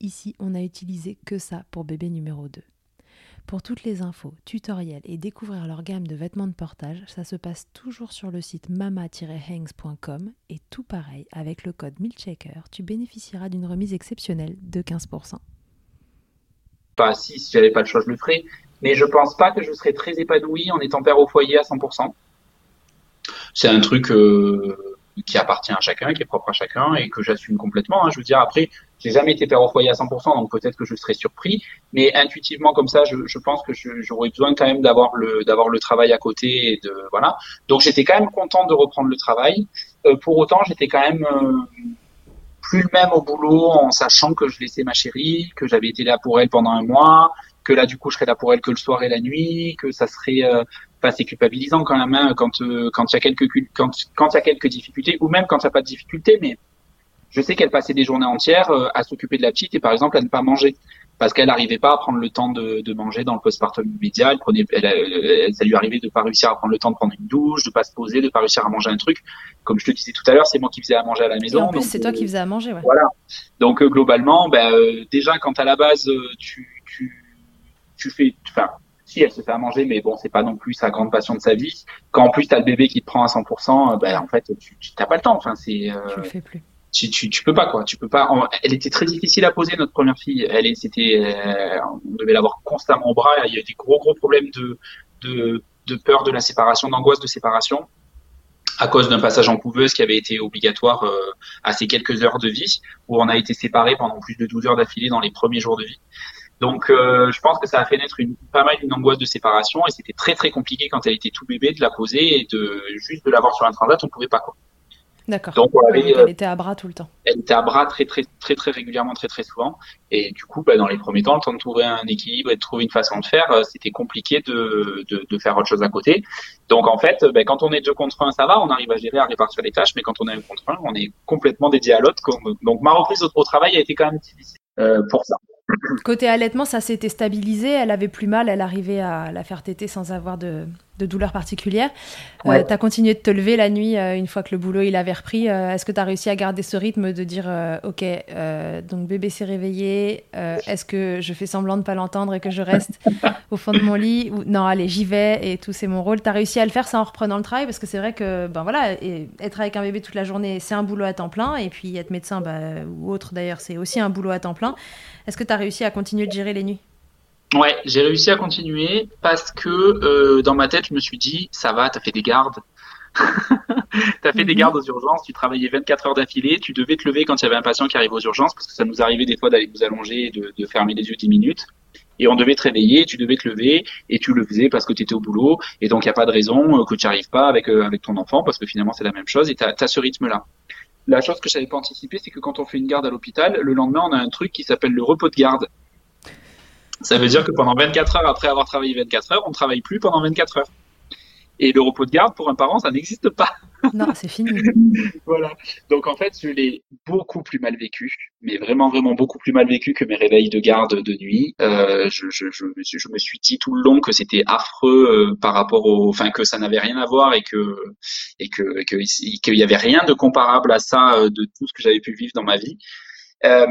Ici, on n'a utilisé que ça pour bébé numéro 2. Pour toutes les infos, tutoriels et découvrir leur gamme de vêtements de portage, ça se passe toujours sur le site mama-hangs.com et tout pareil, avec le code MILCHECKER, tu bénéficieras d'une remise exceptionnelle de 15%. Pas si, si j'avais pas le choix, je le ferais. Mais je pense pas que je serais très épanoui en étant père au foyer à 100%. C'est un truc euh, qui appartient à chacun, qui est propre à chacun et que j'assume complètement. Hein. Je veux dire, après, j'ai jamais été père au foyer à 100%, donc peut-être que je serais surpris, mais intuitivement comme ça, je, je pense que j'aurais besoin quand même d'avoir le d'avoir le travail à côté et de voilà. Donc j'étais quand même content de reprendre le travail. Euh, pour autant, j'étais quand même euh, plus le même au boulot en sachant que je laissais ma chérie, que j'avais été là pour elle pendant un mois, que là du coup je serais là pour elle que le soir et la nuit, que ça serait euh, pas c'est culpabilisant quand même hein, quand euh, quand il y a quelques quand quand il y a quelques difficultés ou même quand il n'y a pas de difficultés, mais je sais qu'elle passait des journées entières à s'occuper de la petite et par exemple à ne pas manger parce qu'elle n'arrivait pas à prendre le temps de, de manger dans le postpartum immédiat. Elle prenait, elle, ça lui arrivait de pas réussir à prendre le temps de prendre une douche, de pas se poser, de pas réussir à manger un truc. Comme je te disais tout à l'heure, c'est moi qui faisais à manger à la maison. Et en plus, c'est toi qui faisais à manger. Ouais. Voilà. Donc euh, globalement, ben, euh, déjà quand à la base euh, tu, tu, tu fais, enfin, si elle se fait à manger, mais bon, c'est pas non plus sa grande passion de sa vie. Quand en plus t'as le bébé qui te prend à 100%, ben en fait, tu t'as pas le temps. Enfin, c'est. tu le fais plus tu, tu, tu, peux pas quoi tu peux pas elle était très difficile à poser notre première fille elle c'était euh, on devait l'avoir constamment au bras il y a des gros gros problèmes de de, de peur de la séparation d'angoisse de séparation à cause d'un passage en couveuse qui avait été obligatoire euh, à ces quelques heures de vie où on a été séparés pendant plus de 12 heures d'affilée dans les premiers jours de vie donc euh, je pense que ça a fait naître une, pas mal une angoisse de séparation et c'était très très compliqué quand elle était tout bébé de la poser et de juste de l'avoir sur un transat on pouvait pas quoi D'accord. Donc, elle euh, était à bras tout le temps. Elle était à bras très très très très régulièrement, très très souvent. Et du coup, bah, dans les premiers temps, le temps de trouver un équilibre et de trouver une façon de faire, euh, c'était compliqué de, de, de, faire autre chose à côté. Donc en fait, bah, quand on est deux contre un, ça va, on arrive à gérer, à répartir les tâches. Mais quand on est un contre un, on est complètement dédié à l'autre. Donc ma reprise au, travail a été quand même difficile euh, pour ça. Côté allaitement, ça s'était stabilisé. Elle avait plus mal, elle arrivait à la faire téter sans avoir de, de douleur particulière. Euh, tu as continué de te lever la nuit euh, une fois que le boulot il avait repris. Euh, est-ce que tu as réussi à garder ce rythme de dire OK, donc bébé s'est réveillé, est-ce que je fais semblant de pas l'entendre et que je reste au fond de mon lit ou non, allez, j'y vais et tout c'est mon rôle. Tu as réussi à le faire ça en reprenant le travail? Parce que c'est vrai que ben voilà, et être avec un bébé toute la journée, c'est un boulot à temps plein et puis être médecin bah, ou autre d'ailleurs, c'est aussi un boulot à temps plein. Est-ce que tu as réussi à continuer de gérer les nuits? Ouais, j'ai réussi à continuer parce que euh, dans ma tête, je me suis dit, ça va, t'as fait des gardes. t'as fait des mhm. gardes aux urgences, tu travaillais 24 heures d'affilée, tu devais te lever quand il y avait un patient qui arrivait aux urgences, parce que ça nous arrivait des fois d'aller nous allonger et de, de, fermer les yeux 10 minutes. Et on devait te réveiller, tu devais te lever, et tu le faisais parce que tu étais au boulot, et donc il n'y a pas de raison euh, que tu n'y arrives pas avec, euh, avec ton enfant, parce que finalement c'est la même chose, et tu as, ce rythme-là. La chose que je n'avais pas anticipé, c'est que quand on fait une garde à l'hôpital, le lendemain on a un truc qui s'appelle le repos de garde. Ça veut dire que pendant 24 heures après avoir travaillé 24 heures, on ne travaille plus pendant 24 heures. Et le repos de garde, pour un parent, ça n'existe pas. Non, c'est fini. voilà. Donc en fait, je l'ai beaucoup plus mal vécu, mais vraiment, vraiment beaucoup plus mal vécu que mes réveils de garde de nuit. Euh, je, je, je, me suis, je, me suis, dit tout le long que c'était affreux euh, par rapport au, enfin que ça n'avait rien à voir et que et que qu'il y avait rien de comparable à ça euh, de tout ce que j'avais pu vivre dans ma vie. Euh,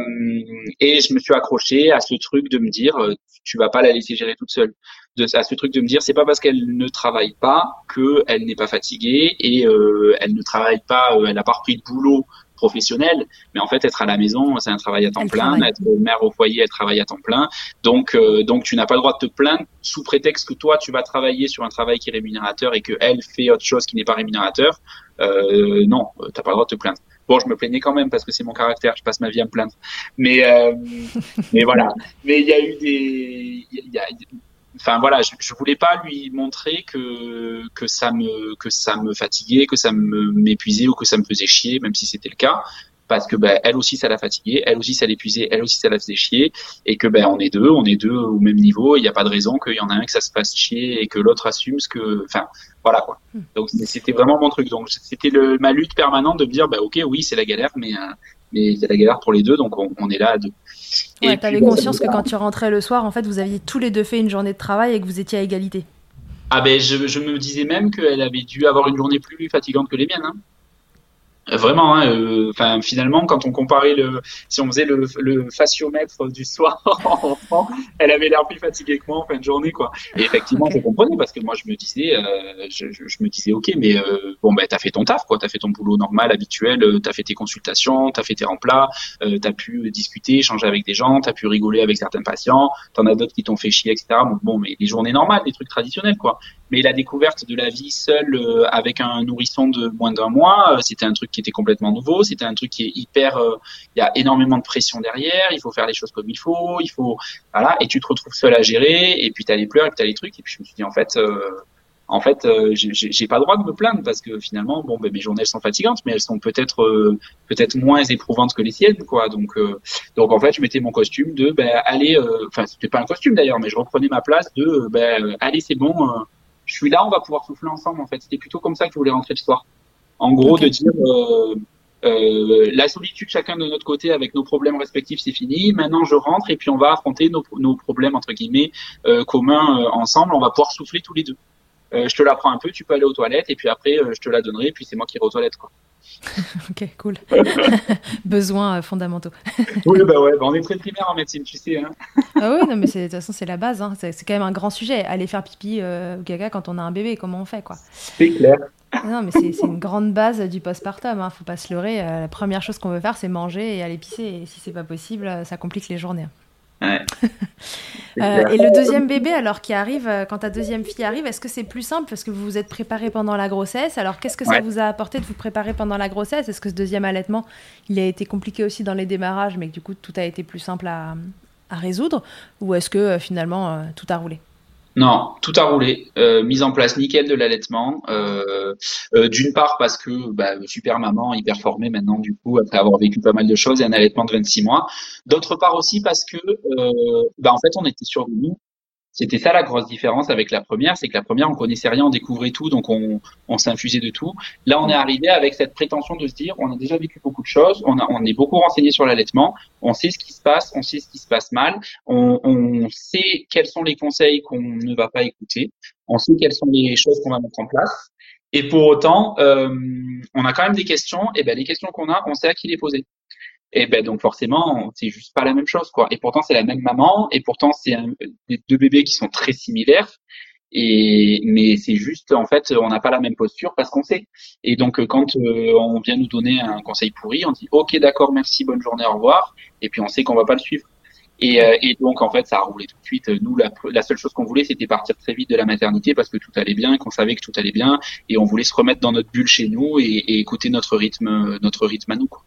et je me suis accroché à ce truc de me dire, euh, tu vas pas la laisser gérer toute seule. De, à ce truc de me dire, c'est pas parce qu'elle ne travaille pas qu'elle n'est pas fatiguée et euh, elle ne travaille pas, elle n'a pas repris de boulot professionnel, mais en fait être à la maison, c'est un travail à temps plein, être mère au foyer, elle travaille à temps plein. Donc donc tu n'as pas le droit de te plaindre sous prétexte que toi tu vas travailler sur un travail qui est rémunérateur et que elle fait autre chose qui n'est pas rémunérateur. Euh, non, t'as pas le droit de te plaindre. Bon, je me plaignais quand même parce que c'est mon caractère, je passe ma vie à me plaindre. Mais, euh, mais voilà. Mais il y a eu des, il y a, enfin voilà, je, je, voulais pas lui montrer que que ça me que ça me fatiguait, que ça me m'épuisait ou que ça me faisait chier, même si c'était le cas parce que ben, elle aussi ça l'a fatiguée, elle aussi ça l'épuisait, elle aussi ça la faisait chier, et que ben on est deux, on est deux au même niveau, il n'y a pas de raison qu'il y en a un que ça se fasse chier et que l'autre assume ce que, enfin voilà quoi. Hmm. Donc c'était vraiment mon truc. Donc c'était ma lutte permanente de me dire ben ok oui c'est la galère, mais euh, mais c'est la galère pour les deux, donc on, est là à deux. Ouais, t'avais conscience que quand tu rentrais le soir, en fait, vous aviez tous les deux fait une journée de travail et que vous étiez à égalité. Ah ben je, je me disais même qu'elle avait dû avoir une journée plus fatigante que les miennes. Hein. Vraiment, hein, euh, enfin finalement, quand on comparait le, si on faisait le, le fasciomètre du soir en elle avait l'air plus fatiguée que moi en fin de journée, quoi. Et effectivement, je comprenais parce que moi, je me disais, euh, je, je, me disais, ok, mais euh, bon, ben t'as fait ton taf, quoi, t'as fait ton boulot normal, habituel, euh, t'as fait tes consultations, t'as fait tes remplats, euh, t'as pu discuter, échanger avec des gens, t'as pu rigoler avec certains patients, t'en as d'autres qui t'ont fait chier, etc. Bon, mais les journées normales, les trucs traditionnels, quoi. Mais la découverte de la vie seule avec un nourrisson de moins d'un mois, c'était un truc qui était complètement nouveau. C'était un truc qui est hyper, euh, il y a énormément de pression derrière. Il faut faire les choses comme il faut. Il faut, voilà. Et tu te retrouves seul à gérer. Et puis t'as les pleurs, et puis t'as les trucs. Et puis je me suis dit en fait, euh, en fait, euh, j'ai pas le droit de me plaindre parce que finalement, bon, ben, mes journées elles sont fatigantes, mais elles sont peut-être peut-être moins éprouvantes que les siennes, quoi. Donc donc en fait, je mettais mon costume de ben aller, enfin c'était pas un costume d'ailleurs, mais je reprenais ma place de ben allez c'est bon, je suis là, on va pouvoir souffler ensemble. En fait, c'était plutôt comme ça que je voulais rentrer le soir. En gros, de dire, euh, Euh, la solitude, chacun de notre côté, avec nos problèmes respectifs, c'est fini. Maintenant, je rentre et puis on va affronter nos, nos problèmes entre guillemets euh, communs euh, ensemble. On va pouvoir souffler tous les deux. Euh, je te la prends un peu, tu peux aller aux toilettes et puis après, je te la donnerai et puis c'est moi qui irai aux toilettes, quoi. ok, cool. Besoins fondamentaux. oui, bah ouais, bah on est très primaire en médecine, tu sais. Hein. ah oui, non, mais de toute façon, c'est la base. Hein. C'est quand même un grand sujet. Aller faire pipi ou gaga quand on a un bébé, comment on fait, quoi. C'est clair. Non, mais c'est une grande base du postpartum. Hein. Faut pas se leurrer. Euh, la première chose qu'on veut faire, c'est manger et aller pisser. Et si c'est pas possible, euh, ça complique les journées. Ouais. euh, et le deuxième bébé, alors qui arrive, euh, quand ta deuxième fille arrive, est-ce que c'est plus simple parce que vous vous êtes préparé pendant la grossesse? Alors qu'est-ce que ça vous a apporté de vous préparer pendant la grossesse? Est-ce que ce deuxième allaitement, il a été compliqué aussi dans les démarrages, mais que du coup tout a été plus simple à, à résoudre? Ou est-ce que finalement tout a roulé? Non, tout a roulé. Euh, mise en place nickel de l'allaitement. Euh, euh, D'une part parce que bah, super maman, hyper formée maintenant du coup après avoir vécu pas mal de choses et un allaitement de 26 mois. D'autre part aussi parce que bah, en fait on était sur nous c'était ça la grosse différence avec la première, c'est que la première, on connaissait rien, on découvrait tout, donc on, on s'infusait de tout. Là, on est arrivé avec cette prétention de se dire, on a déjà vécu beaucoup de choses, on, a, on est beaucoup renseigné sur l'allaitement, on sait ce qui se passe, on sait ce qui se passe mal, on, on sait quels sont les conseils qu'on ne va pas écouter, on sait quelles sont les choses qu'on va mettre en place. Et pour autant, euh, on a quand même des questions, et ben les questions qu'on a, on sait à qui les poser. Et ben donc forcément, c'est juste pas la même chose quoi. Et pourtant c'est la même maman, et pourtant c'est deux bébés qui sont très similaires. Et mais c'est juste en fait on n'a pas la même posture parce qu'on sait. Et donc quand euh, on vient nous donner un conseil pourri, on dit ok d'accord merci bonne journée au revoir. Et puis on sait qu'on va pas le suivre. Et, euh, et, donc en fait ça a roulé tout de suite. Nous la, la seule chose qu'on voulait c'était partir très vite de la maternité parce que tout allait bien, qu'on savait que tout allait bien et on voulait se remettre dans notre bulle chez nous et, et écouter notre rythme notre rythme à nous. Quoi.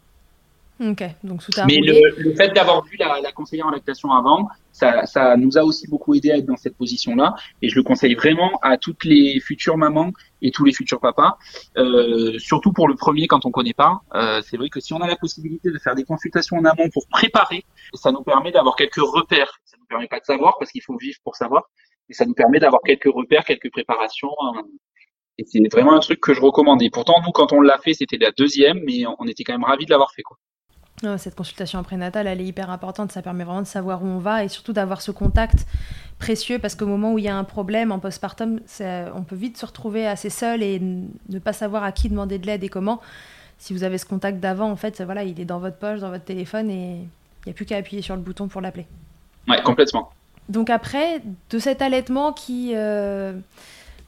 Ok, donc tout a Mais le, le, fait d'avoir vu la, la, conseillère en lactation avant, ça, ça, nous a aussi beaucoup aidé à être dans cette position-là. Et je le conseille vraiment à toutes les futures mamans et tous les futurs papas, euh, surtout pour le premier quand on connaît pas. Euh, c'est vrai que si on a la possibilité de faire des consultations en amont pour préparer, ça nous permet d'avoir quelques repères. Ça nous permet pas de savoir parce qu'il faut vivre pour savoir, mais ça nous permet d'avoir quelques repères, quelques préparations. Euh, et c'est vraiment un truc que je recommande. Et pourtant, nous, quand on l'a fait, c'était la deuxième, mais on était quand même ravis de l'avoir fait. Quoi. Cette consultation prénatale, elle est hyper importante. Ça permet vraiment de savoir où on va et surtout d'avoir ce contact précieux parce qu'au moment où il y a un problème en postpartum, on peut vite se retrouver assez seul et ne pas savoir à qui demander de l'aide et comment. Si vous avez ce contact d'avant, en fait, voilà, il est dans votre poche, dans votre téléphone et il n'y a plus qu'à appuyer sur le bouton pour l'appeler. Ouais, complètement. Donc après, de cet allaitement qui, euh,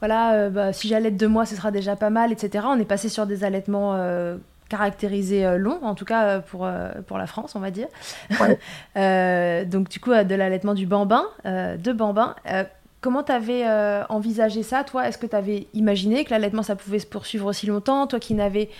voilà, euh, bah, si j'allaite deux mois, ce sera déjà pas mal, etc. On est passé sur des allaitements euh, caractérisé euh, long, en tout cas euh, pour, euh, pour la France, on va dire. donc du coup, de l'allaitement du bambin, de bambin. comment tu avais envisagé ça, toi? Est-ce que tu avais imaginé que l'allaitement, ça pouvait se poursuivre aussi longtemps? Toi qui n'avais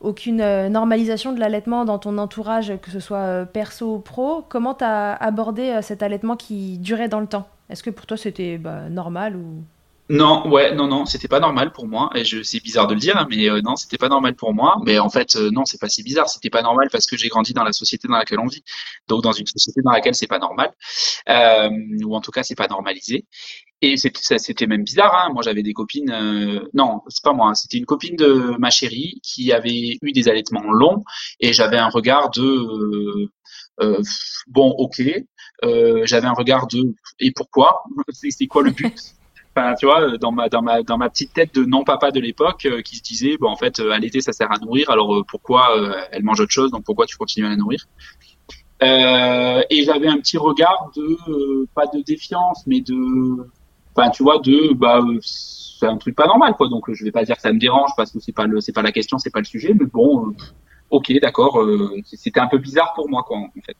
aucune normalisation de l'allaitement dans ton entourage, que ce soit perso ou pro, comment tu as abordé cet allaitement qui durait dans le temps? Est-ce que pour toi c'était bah, normal ou non, ouais, non, non, c'était pas normal pour moi. Et je, c'est bizarre de le dire, hein, mais euh, non, c'était pas normal pour moi. Mais en fait, euh, non, c'est pas si bizarre. C'était pas normal parce que j'ai grandi dans la société dans laquelle on vit, donc dans une société dans laquelle c'est pas normal, euh, ou en tout cas c'est pas normalisé. Et c'était, c'était même bizarre. Hein. Moi, j'avais des copines. Euh, non, c'est pas moi. Hein. C'était une copine de ma chérie qui avait eu des allaitements longs, et j'avais un regard de bon, ok. j'avais un regard de et pourquoi? C'est quoi le but? Tu vois, dans ma dans ma dans ma petite tête de non papa de l'époque, euh, qui se disait, en fait, euh, à l'été ça sert à nourrir, alors euh, pourquoi elle mange autre chose, donc pourquoi tu continues à la nourrir? Et j'avais un petit regard de pas de défiance, mais de, enfin tu vois, de bah c'est un truc pas normal quoi. Donc je vais pas dire que ça me dérange parce que c'est pas le c'est pas la question, c'est pas le sujet, mais bon, ok d'accord, c'était un peu bizarre pour moi quoi en fait.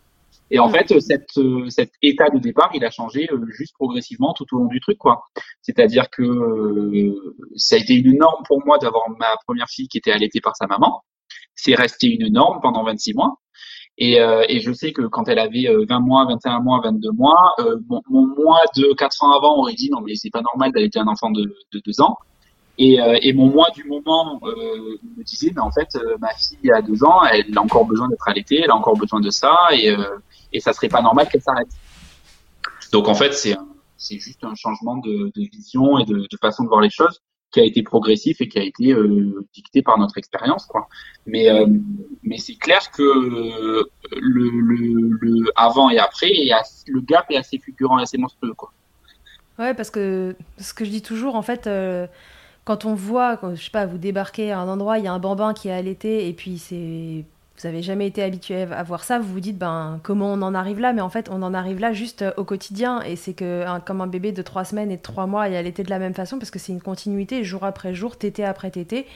Et en fait, cette, euh, cet état de départ, il a changé euh, juste progressivement tout au long du truc, quoi. C'est-à-dire que euh, ça a été une norme pour moi d'avoir ma première fille qui était allaitée par sa maman. C'est resté une norme pendant 26 mois. Et, et, je sais que quand elle avait 20 mois, 21 mois, 22 mois, mon, mon, mois de 4 ans avant aurait dit non mais c'est pas normal d'allaiter un enfant de, de 2 ans. Et, et, mon moi du moment euh, me disait mais en fait ma fille a 2 ans, elle a encore besoin d'être allaitée, elle a encore besoin de ça et et ça serait pas normal qu'elle s'arrête. Donc en fait, c'est c'est juste un changement de, vision et de, façon de voir les choses. qui a été progressif et qui a été euh, dicté par notre expérience, quoi. Mais euh, mais c'est clair que le, le, le, avant et après, et le gap est assez figurant et assez monstrueux, quoi. Ouais, parce que ce que je dis toujours, en fait, euh, quand on voit, je sais pas, vous débarquez à un endroit, il y a un bambin qui est allaité, et puis c'est vous avez jamais été habitué à voir ça, vous vous dites ben comment on en arrive là, mais en fait on en arrive là juste euh, au quotidien et c'est que comme un bébé de trois semaines et de trois mois, il allait de la même façon parce que c'est une continuité jour après jour, tété après tété.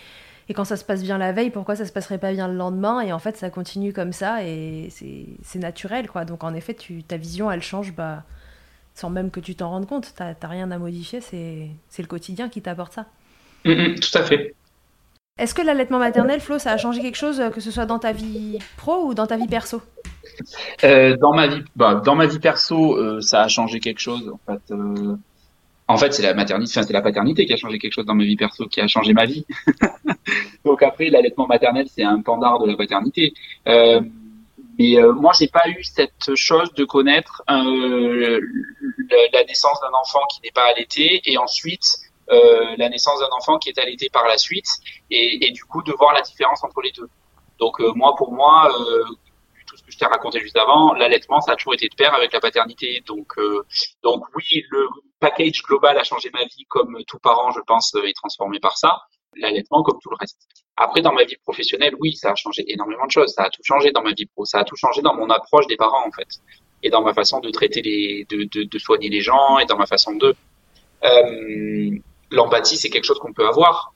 Et quand ça se passe bien la veille, pourquoi ça se passerait pas bien le lendemain? Et en fait, ça continue comme ça et c'est naturel, quoi. Donc en effet, tu, ta vision, elle change, bah, sans même que tu t'en rendes compte. T'as rien à modifier, c'est le quotidien qui t'apporte ça. Mm, mm, tout à fait. Est-ce que l'allaitement maternel, Flo, ça a changé quelque chose, que ce soit dans ta vie pro ou dans ta vie perso? Euh, Dans ma vie, bah, dans ma vie perso, euh, ça a changé quelque chose. En fait, euh, en fait, c'est la maternité, enfin, c'est la paternité qui a changé quelque chose dans ma vie perso, qui a changé ma vie. Donc après, l'allaitement maternel, c'est un pendard de la paternité. Euh, mais moi, j'ai pas eu cette chose de connaître la naissance d'un enfant qui n'est pas allaité et ensuite euh, la naissance d'un enfant qui est allaité par la suite et, et, du coup de voir la différence entre les deux. Donc euh, moi pour moi euh, tout ce que je t'ai raconté juste avant, l'allaitement ça a toujours été de pair avec la paternité. Donc donc oui le package global a changé ma vie comme tout parent je pense est transformé par ça. L'allaitement comme tout le reste. Après dans ma vie professionnelle oui ça a changé énormément de choses. Ça a tout changé dans ma vie pro. Ça a tout changé dans mon approche des parents en fait et dans ma façon de traiter les de, de, de soigner les gens et dans ma façon de euh, l'empathie, c'est quelque chose qu'on peut avoir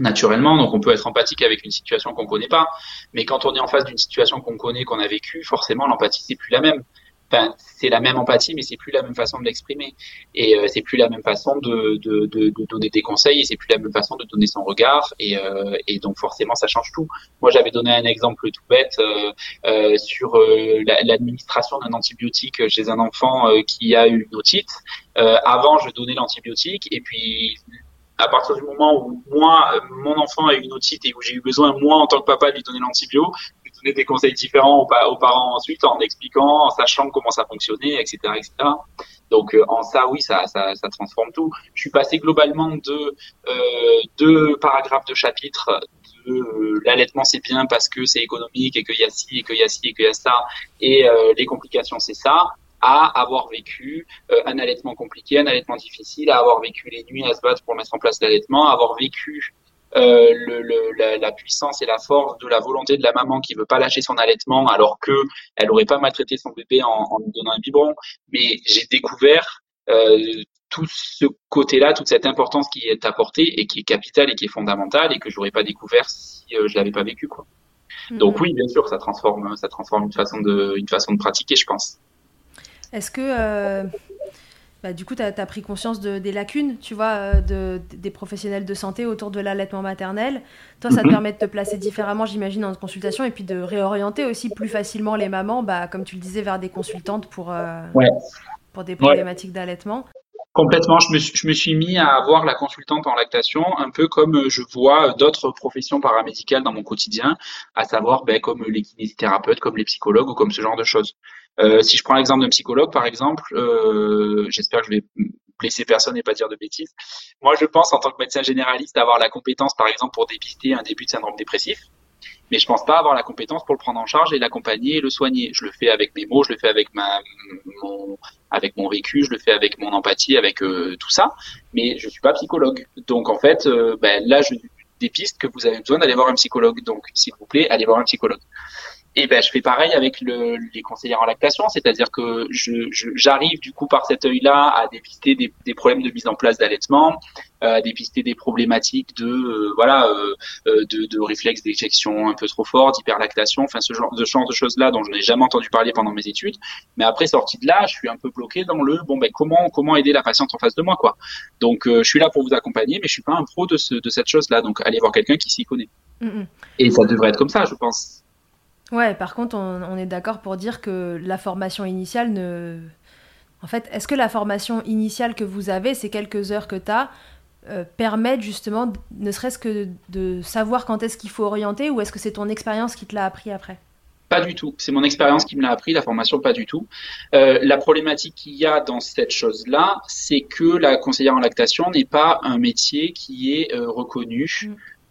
naturellement, donc on peut être empathique avec une situation qu'on connaît pas, mais quand on est en face d'une situation qu'on connaît, qu'on a vécue, forcément l'empathie c'est plus la même. Enfin, c'est la même empathie, mais c'est plus la même façon de l'exprimer, et euh, c'est plus la même façon de, de, de, de, donner des conseils, et c'est plus la même façon de donner son regard, et, euh, et donc forcément ça change tout. Moi, j'avais donné un exemple tout bête euh, euh sur euh, l'administration d'un antibiotique chez un enfant qui a eu une otite. avant, je donnais l'antibiotique, et puis à partir du moment où moi, mon enfant a eu une otite et où j'ai eu besoin, moi, en tant que papa, de lui donner l'antibio, donner des conseils différents aux, parents ensuite, en expliquant, en sachant comment ça fonctionnait, etc., etc. Donc euh, en ça, oui, ça, ça, transforme tout. Je suis passé globalement de euh, deux paragraphes de chapitre de euh, l'allaitement c'est bien parce que c'est économique et qu'il y a ci et qu'il y a ci et qu'il y a ça et les complications c'est ça à avoir vécu un allaitement compliqué, un allaitement difficile, à avoir vécu les nuits à se battre pour mettre en place l'allaitement, à avoir vécu euh, le, le, la, la, puissance et la force de la volonté de la maman qui veut pas lâcher son allaitement alors que elle aurait pas maltraité son bébé en, en lui donnant un biberon. Mais j'ai découvert euh, tout ce côté-là, toute cette importance qui est apportée et qui est capitale et qui est fondamentale et que j'aurais pas découvert si euh, je l'avais pas vécu quoi. Donc mm-hmm. oui, bien sûr, ça transforme, ça transforme une façon de, une façon de pratiquer, je pense. Est-ce que euh, bah, du coup, tu as, pris conscience de, des lacunes, tu vois, euh, de, des professionnels de santé autour de l'allaitement maternel Toi, ça te mhm. permet de te placer différemment, j'imagine, en consultation et puis de réorienter aussi plus facilement les mamans, bah, comme tu le disais, vers des consultantes pour, euh, pour des problématiques d'allaitement. Complètement, je me, suis, je me suis mis à voir la consultante en lactation un peu comme je vois d'autres professions paramédicales dans mon quotidien, à savoir ben, comme les kinésithérapeutes, comme les psychologues ou comme ce genre de choses. Euh, si je prends l'exemple d'un psychologue, par exemple, euh, j'espère que je vais blesser personne et pas dire de bêtises. Moi, je pense en tant que médecin généraliste avoir la compétence, par exemple, pour dépister un début de syndrome dépressif mais je pense pas avoir la compétence pour le prendre en charge et l'accompagner et le soigner. Je le fais avec mes mots, je le fais avec ma mon avec mon vécu, je le fais avec mon empathie, avec euh, tout ça, mais je suis pas psychologue. Donc en fait, euh, ben, là je dépiste que vous avez besoin d'aller voir un psychologue. Donc s'il vous plaît, allez voir un psychologue. Et ben je fais pareil avec le, les conseillères en lactation, c'est-à-dire que j'arrive je, j'arrive du coup par cet œil-là à dépister des, des, problèmes de mise en place d'allaitement, euh, à dépister des problématiques de euh, voilà euh, euh, de, de réflexes d'éjection un peu trop fort, d'hyperlactation, enfin ce genre de genre de choses-là dont je n'ai jamais entendu parler pendant mes études. Mais après sortie de là, je suis un peu bloqué dans le bon ben comment comment aider la patiente en face de moi quoi. Donc je suis là pour vous accompagner, mais je suis pas un pro de, ce, de cette chose-là. Donc allez voir quelqu'un qui s'y connaît. Et ça devrait être comme ça, je pense. Ouais, par contre, on, est d'accord pour dire que la formation initiale ne. En fait, est-ce que la formation initiale que vous avez, ces quelques heures que tu as, euh, permettent justement, ne serait-ce que de savoir quand est-ce qu'il faut orienter, ou est-ce que c'est ton expérience qui te l'a appris après? Pas du tout. C'est mon expérience qui me l'a appris, la formation pas du tout. Euh, la problématique qu'il y a dans cette chose-là, c'est que la conseillère en lactation n'est pas un métier qui est euh, reconnu.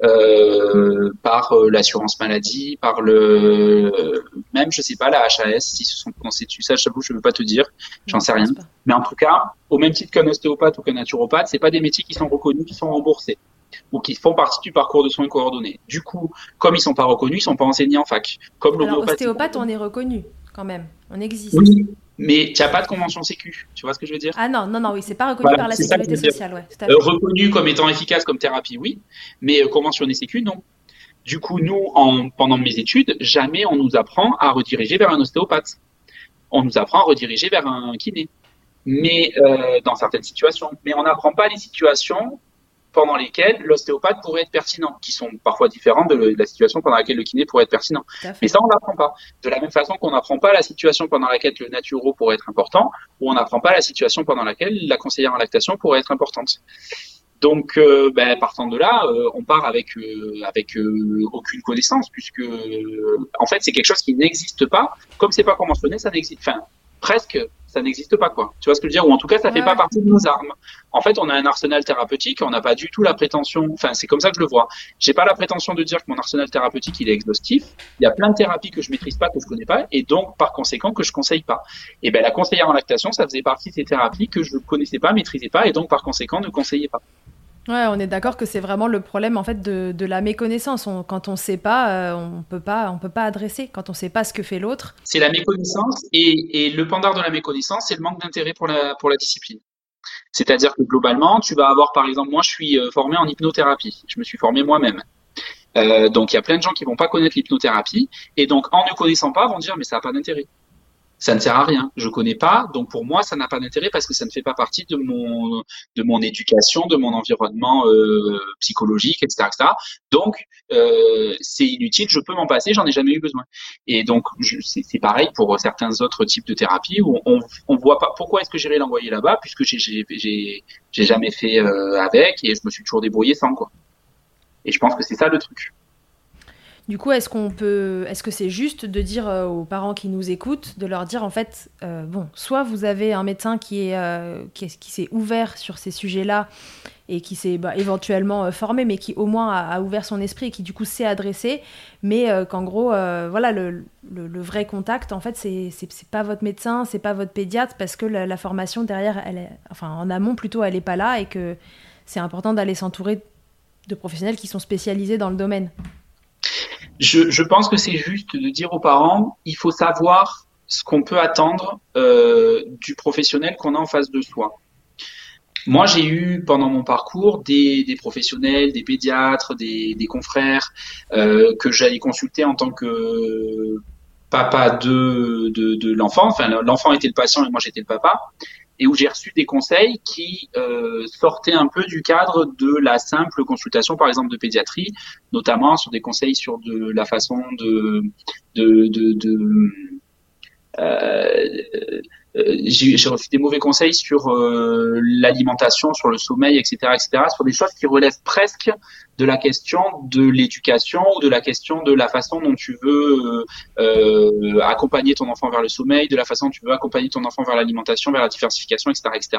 Euh, par euh, l'assurance maladie, par le même je sais pas la HAS si se sont dessus ça j'avoue je veux pas te dire j'en sais rien. mais en tout cas au même titre qu'un ostéopathe ou qu'un naturopathe c'est pas des métiers qui sont reconnus qui sont remboursés ou qui font partie du parcours de soins coordonnés. Du coup comme ils sont pas reconnus ils sont pas enseignés en fac. Comme l'ostéopathe on est reconnu quand même. On existe. Oui mais tu n'as pas de convention sécu. Tu vois ce que je veux dire? Ah non, non, non, oui, c'est pas reconnu par la sécurité sociale. Ouais, euh, reconnu comme étant efficace comme thérapie, oui, mais euh, conventionné sécu, non. Du coup, nous, en, pendant mes études, jamais on nous apprend à rediriger vers un ostéopathe. On nous apprend à rediriger vers un kiné. Mais euh, dans certaines situations. Mais on n'apprend pas les situations pendant lesquelles l'ostéopathe pourrait être pertinent, qui sont parfois différentes de, la situation pendant laquelle le kiné pourrait être pertinent. Mais ça, on n'apprend pas. De la même façon qu'on n'apprend pas la situation pendant laquelle le naturo pourrait être important, ou on n'apprend pas la situation pendant laquelle la conseillère en lactation pourrait être importante. Donc, euh, ben, partant de là, euh, on part avec euh, avec aucune connaissance, puisque en fait, c'est quelque chose qui n'existe pas. Comme c'est pas conventionné, ça n'existe. Enfin, presque, ça n'existe pas, quoi. Tu vois ce que je veux dire? Ou en tout cas, ça fait pas partie de nos armes. En fait, on a un arsenal thérapeutique, on n'a pas du tout la prétention, enfin, c'est comme ça que je le vois. J'ai pas la prétention de dire que mon arsenal thérapeutique, il est exhaustif. Il y a plein de thérapies que je maîtrise pas, que je connais pas, et donc, par conséquent, que je conseille pas. Et ben, la conseillère en lactation, ça faisait partie de ces thérapies que je connaissais pas, maîtrisais pas, et donc, par conséquent, ne conseillais pas. Ouais, on est d'accord que c'est vraiment le problème en fait de, la méconnaissance. quand on ne sait pas, euh, on peut pas, on peut pas adresser. Quand on ne sait pas ce que fait l'autre. C'est la méconnaissance et, le pendant de la méconnaissance, c'est le manque d'intérêt pour la pour la discipline. C'est-à-dire que globalement, tu vas avoir par exemple, moi je suis euh, formé en hypnothérapie. Je me suis formé moi-même. Euh, donc il y a plein de gens qui vont pas connaître l'hypnothérapie et donc en ne connaissant pas vont dire mais ça n'a pas d'intérêt ça ne sert à rien. Je connais pas, donc pour moi, ça n'a pas d'intérêt parce que ça ne fait pas partie de mon de mon éducation, de mon environnement euh, psychologique, etc., etc. Donc euh, c'est inutile. Je peux m'en passer. J'en ai jamais eu besoin. Et donc c'est pareil pour certains autres types de thérapies où on on voit pas pourquoi est-ce que j'irais l'envoyer là-bas puisque j'ai j'ai j'ai jamais fait euh, avec et je me suis toujours débrouillé sans quoi. Et je pense que c'est ça le truc. Du coup, est-ce qu'on peut, est-ce que c'est juste de dire euh, aux parents qui nous écoutent, de leur dire en fait, euh, bon, soit vous avez un médecin qui est, euh, qui, s'est ouvert sur ces sujets-là et qui s'est bah, éventuellement formé, mais qui au moins a, ouvert son esprit et qui du coup s'est adressé, mais qu'en gros, voilà, le, vrai contact, en fait, c'est, c'est, pas votre médecin, c'est pas votre pédiatre, parce que la, formation derrière, elle est, enfin en amont plutôt, elle est pas là et que c'est important d'aller s'entourer de professionnels qui sont spécialisés dans le domaine je, je pense que c'est juste de dire aux parents, il faut savoir ce qu'on peut attendre euh, du professionnel qu'on a en face de soi. Moi, j'ai eu pendant mon parcours des, professionnels, des pédiatres, des, confrères euh, que j'allais consulter en tant que papa de, de, de l'enfant. Enfin, l'enfant était le patient et moi j'étais le papa et où j'ai reçu des conseils qui euh, sortaient un peu du cadre de la simple consultation, par exemple, de pédiatrie, notamment sur des conseils sur de la façon de, de, de, de euh, j'ai reçu des mauvais conseils sur euh, l'alimentation, sur le sommeil, etc., etc., sur des choses qui relèvent presque de la question de l'éducation ou de la question de la façon dont tu veux euh, accompagner ton enfant vers le sommeil, de la façon dont tu veux accompagner ton enfant vers l'alimentation, vers la diversification, etc., etc.